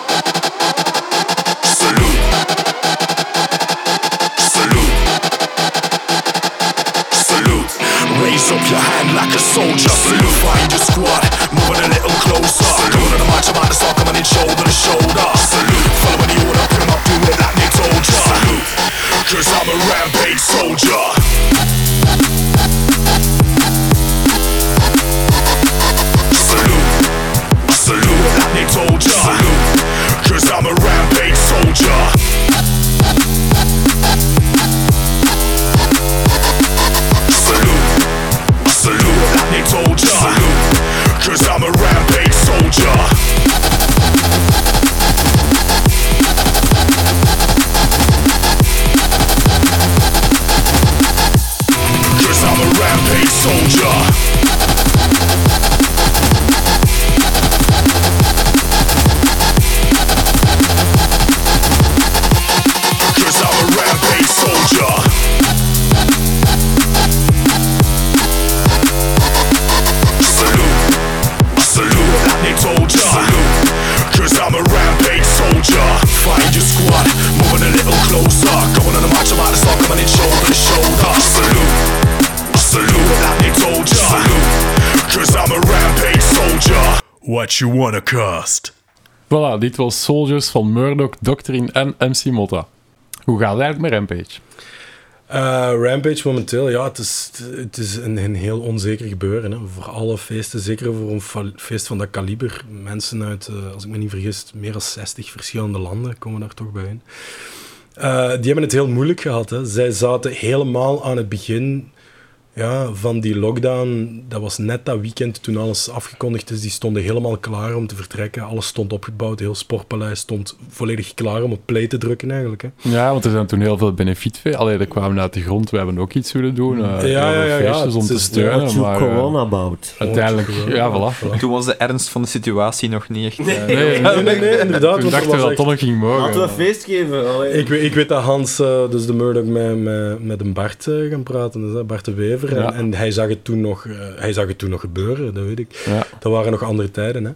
Dit was Soldiers van Murdoch, Doctrine en MC Motta. Hoe gaat het eigenlijk met Rampage? Eh, Rampage momenteel, ja, het is, het is een, heel onzeker gebeuren. Hè. Voor alle feesten, zeker voor een feest van dat kaliber. Mensen uit, eh, als ik me niet vergis, meer dan 60 verschillende landen komen daar toch bij. Eh, die hebben het heel moeilijk gehad. Hè. Zij zaten helemaal aan het begin ja, van die lockdown. Dat was net dat weekend toen alles afgekondigd is. Die stonden helemaal klaar om te vertrekken. Alles stond opgebouwd. Heel Sportpaleis stond volledig klaar om op play te drukken eigenlijk. Hè. Ja, want er zijn toen heel veel benefietfeesten. Allee, dat kwamen uit de grond. We hebben ook iets willen doen. eh, Ja, heel ja, veel ja, ja, feestjes om te steunen. Maar, eh, corona about. uiteindelijk, ja, voilà. Toen was de ernst van de situatie nog niet echt... eh, Nee, nee, Nee, nee, nee, inderdaad. Toen er dachten we dat het toch nog ging mogen. Laten we een feest geven. Ik, weet- ik weet dat Hans, eh, dus de Murdoch, met, met, met een Bart eh, gaan praten. Dus, Bart de Wever. Ja. En, en hij, zag het toen nog, eh, hij zag het toen nog gebeuren, dat weet ik. Ja. Dat waren nog andere tijden. Hè.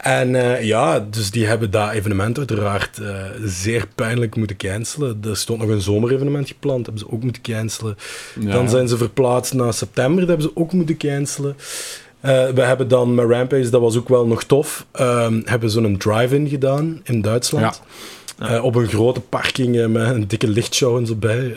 En eh, ja, dus die hebben dat evenement uiteraard eh, zeer pijnlijk moeten cancelen. Er stond nog een zomerevenement gepland, hebben ze ook moeten cancelen. Ja. Dan zijn ze verplaatst naar september, dat hebben ze ook moeten cancelen. We hebben dan met Rampage, dat was ook wel nog tof, ehm, hebben ze een drive-in gedaan in Duitsland. Eh, op een grote parking met een dikke lichtshow en zo bij.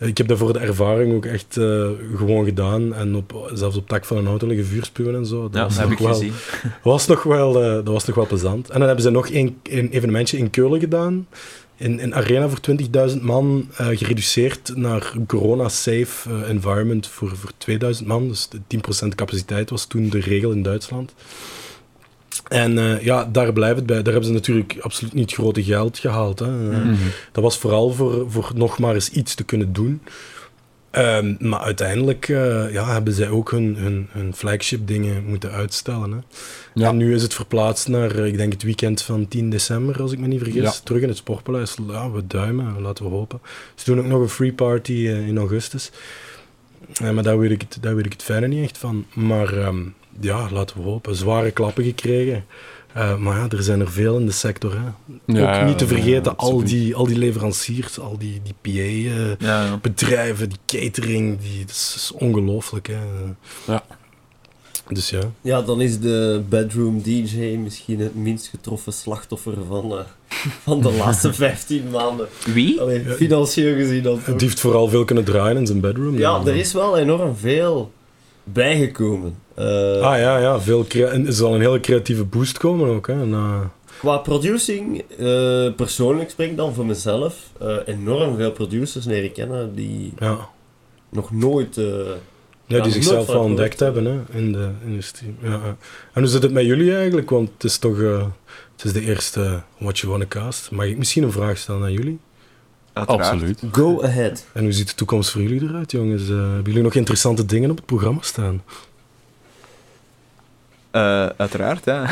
Ik heb dat voor de ervaring ook echt eh, gewoon gedaan. En op, zelfs op het dak van een auto liggen vuurspuwen en zo. Dat Ja, was dat heb ik wel, gezien. was nog wel, eh, dat was nog wel plezant. En dan hebben ze nog een, een evenementje in Keulen gedaan. In een arena voor 20.000 man, eh, gereduceerd naar corona-safe eh, environment voor, voor 2000 man. Dus de 10% capaciteit was toen de regel in Duitsland. En eh, ja, daar blijft het bij. Daar hebben ze natuurlijk absoluut niet grote geld gehaald. Hè. Eh, Mhm. Dat was vooral voor, voor nog maar eens iets te kunnen doen. Ehm, maar uiteindelijk eh, ja, hebben zij ook hun, hun, hun flagship dingen moeten uitstellen. Hè. Ja. En nu is het verplaatst naar, ik denk het weekend van 10 december, als ik me niet vergis. Ja. Terug in het Sportpaleis. Ja, we duimen, laten we hopen. Ze doen ook nog een free party in augustus. Maar daar weet, ik het, daar weet ik het fijne niet echt van. Maar ehm, ja, laten we hopen. Zware klappen gekregen. Eh, maar ja, er zijn er veel in de sector. Hè. Ja, ook niet te vergeten, ja, al, die, al die leveranciers, al die, die PA-bedrijven, Ja, die catering, die, dat is, is ongelooflijk. Hè. Ja. Dus ja. Ja, dan is de bedroom DJ misschien het minst getroffen slachtoffer van, eh, van de laatste 15 maanden. wie? Allee, financieel gezien dan toch. Die heeft vooral veel kunnen draaien in zijn bedroom. Ja, er is wel enorm veel bijgekomen. Eh, Ah ja, ja veel en er zal een hele creatieve boost komen ook. Hè. En, eh, Qua producing, eh, persoonlijk spreek ik dan voor mezelf, eh, enorm veel producers leren kennen die ja. nog nooit... eh, Ja, Ja, die zichzelf gehoord ontdekt hebben hè, in de industrie. Ja. En hoe zit het met jullie eigenlijk? Want het is toch eh, het is de eerste What You Wanna Cast. Mag ik misschien een vraag stellen aan jullie? Uiteraard. Absoluut. go ahead. En hoe ziet de toekomst voor jullie eruit, jongens? Eh, hebben jullie nog interessante dingen op het programma staan? Eh, uiteraard, hè.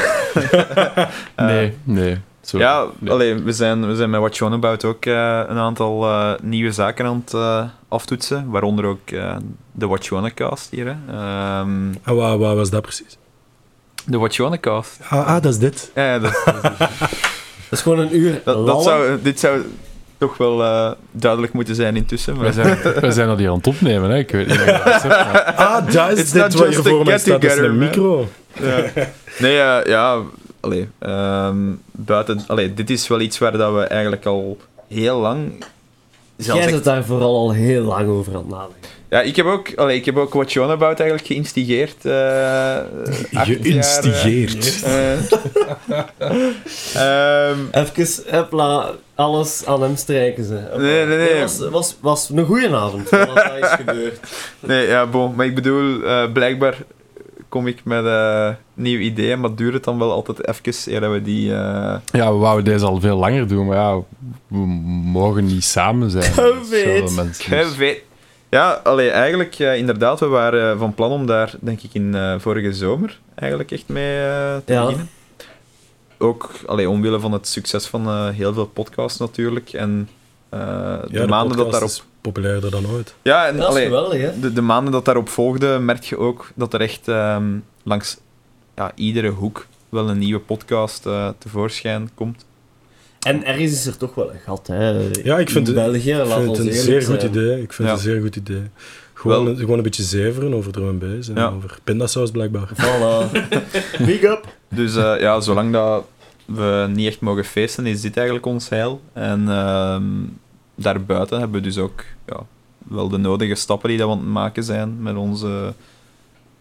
Eh, Nee, nee. Zo. Ja, Nee. allee, we, zijn, we zijn met What You On About ook eh, een aantal eh, nieuwe zaken aan het aftoetsen. Waaronder ook eh, de What You Wanna cast hier. Hè. Ehm, En wat, wat was dat precies? de What You Wanna cast. Ah, ah dat is dit. Ja, ja, dat, Dat is gewoon een uur dat, zou, dit zou toch wel eh, duidelijk moeten zijn intussen. Maar Wij zijn, wij zijn dat hier aan het opnemen, hè. Ik weet niet dat beseft, maar- Ah, dat is dit not wat hier just a voor mij staat. Dat is get-together, een man. micro. Ja. Nee, eh, ja, allee, ehm, buiten, allee, dit is wel iets waar dat we eigenlijk al heel lang. Zelfs Jij zit daar vooral al heel lang over aan het nadenken. ja, ik heb ook, allee, ik heb ook What You On About eigenlijk geïnstigeerd. eh, eh, Geïnstigeerd. eh, ehm, Even, alles aan hem strijken ze. Nee, nee, nee. Het was, was, was een goede avond, wat dat is gebeurd. nee, ja, bon. Maar ik bedoel, eh, blijkbaar kom ik met eh nieuwe ideeën, maar duurt het dan wel altijd even eer dat we die... eh, Ja, we wouden deze al veel langer doen, maar ja, we mogen niet samen zijn. Mensen, dus- weet. Ja, allee, eigenlijk, eh, inderdaad, we waren van plan om daar, denk ik, in eh, vorige zomer eigenlijk echt mee te Ja. beginnen. Ook allee, omwille van het succes van eh, heel veel podcasts natuurlijk. En eh, de, Ja, maanden dat daarop... is populairder dan ooit. Ja, en Dat is allee, geweldig, hè? de, de maanden dat daarop volgden, merk je ook dat er echt ehm, langs ja, iedere hoek wel een nieuwe podcast eh, tevoorschijn komt. En ergens is er toch wel een gat, hè? Ja, ik vind In het- België, Ik laat vind het een zeer goed idee. Ik vind Ja. het een zeer goed idee. Gewoon, Wel- gewoon een beetje zeveren over drum and bass en Ja. over pindasaus blijkbaar. Voilà. Big up. Dus eh, ja, zolang dat we niet echt mogen feesten, is dit eigenlijk ons heil. En ehm, daarbuiten hebben we dus ook ja, wel de nodige stappen die dat we aan het maken zijn met onze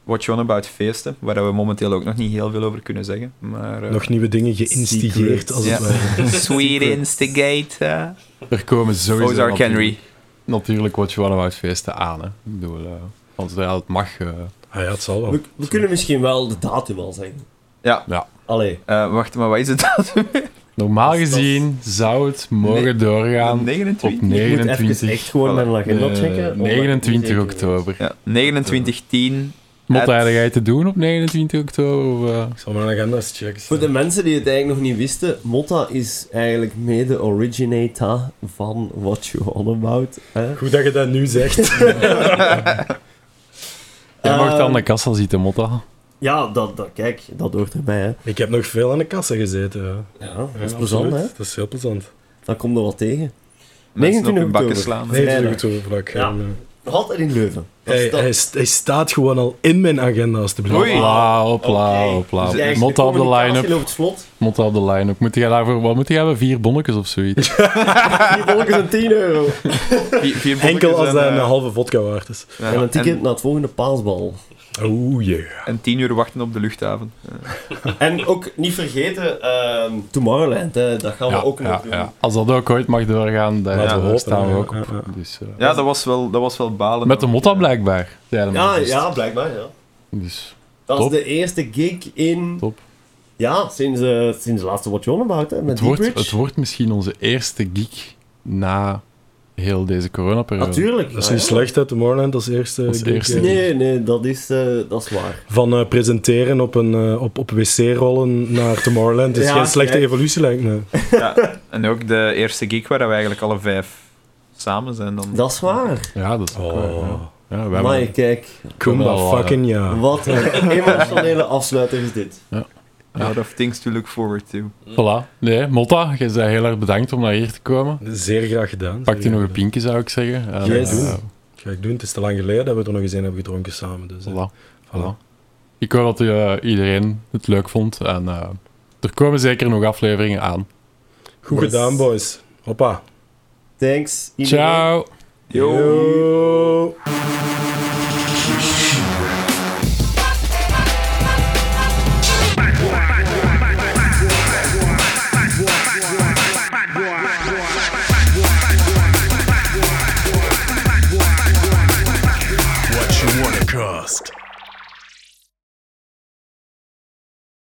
What You On About feesten, waar we momenteel ook nog niet heel veel over kunnen zeggen. Maar, eh, Nog nieuwe dingen geïnstigeerd, als het ware. Sweet Instigate. eh. Er komen sowieso Ozark natuurlijk, Henry. natuurlijk wat je wel uit feesten aan. Hè. Ik bedoel, eh, want ja, het mag. eh, Ah ja, het zal wel. We, we kunnen misschien wel de datum al zeggen. Ja. Ja. Allee. Eh, wacht, maar wat is het datum? normaal gezien zou het mogen Nee, doorgaan 29? op Ik moet 29, even echt gewoon mijn agenda eh, checken. omdat ik 29 niet zeker oktober. Ja, 29, 10. Moet hij jij te doen op 29 oktober? Of, eh? Ik zal mijn agenda's checken. Voor de mensen die het eigenlijk nog niet wisten, Motta is eigenlijk mede originator van What You On About. Hè? Goed dat je dat nu zegt. Jij mag Ehm, aan de kassa zitten, Motta. Ja, dat, dat, kijk, dat hoort erbij. Hè. ik heb nog veel aan de kassa gezeten. Ja. Ja, dat is Ja, plezant, hè? Dat is heel plezant. Dan komt er wat tegen. Mensen op 29 hun bakken oktober. slaan. Nee, Vrijdag. dat is goed vlak. Ja. Nog altijd in Leuven. Hij, dat- hij, st- hij staat gewoon al in mijn agenda, alstublieft. Oei. Hopla, hopla, hopla. Dus eigenlijk Motta op de line-up. Motta op de line-up. Moet jij daarvoor, wat moet jij hebben? Vier bonnetjes of zoiets? Die volgens een 10 euro. Vier, vier Enkel als bonnetjes dat en, een eh, halve vodka waard is. ja, En een ticket en, naar het volgende paasbal. Oeh, yeah. en tien uur wachten op de luchthaven. En ook niet vergeten, ehm, Tomorrowland, hè, dat gaan we Ja, ook nog ja, doen. ja. Als dat ook ooit mag doorgaan, dan staan we ja, ook op. ja. Dus, eh, Ja, dat was wel, dat was wel balen. Met de Motta blijkbaar. Ja, Ja, ja, blijkbaar, ja. Dus, Dat Top. is de eerste gig in Top. Ja, sinds, eh, sinds de laatste Watch On About, hè, met Het wordt, het wordt misschien onze eerste geek na heel deze coronaperiode. Natuurlijk. Dat is niet slecht, hè, Tomorrowland als eerste. Als gig, eerste. eh, Nee, nee, dat is, eh, dat is waar. Van eh, presenteren op, een, op, op wc-rollen naar Tomorrowland is Ja, geen slechte kijk. evolutie, lijkt me. Ja, en ook de eerste gig waar we eigenlijk alle vijf samen zijn. Dan. Dat is waar. Ja, dat is ook waar, ja. Ja, we Maar kijk, Kumba eh, fucking ja. wat een emotionele afsluiter is dit. A lot of things to look forward to. voilà. Nee, Motta, je bent heel erg bedankt om naar hier te komen. Zeer graag gedaan. Pak je zeer nog een pinkje, zou ik zeggen. En, Yes. eh, gedaan. Ga ik doen. Het is te lang geleden dat we er nog eens een hebben gedronken samen. Dus, eh, voilà. voilà. Ik hoop dat eh, iedereen het leuk vond. En eh, er komen zeker nog afleveringen aan. Goed Yes. gedaan, boys. Hoppa. Thanks. iedereen. Ciao! Yo.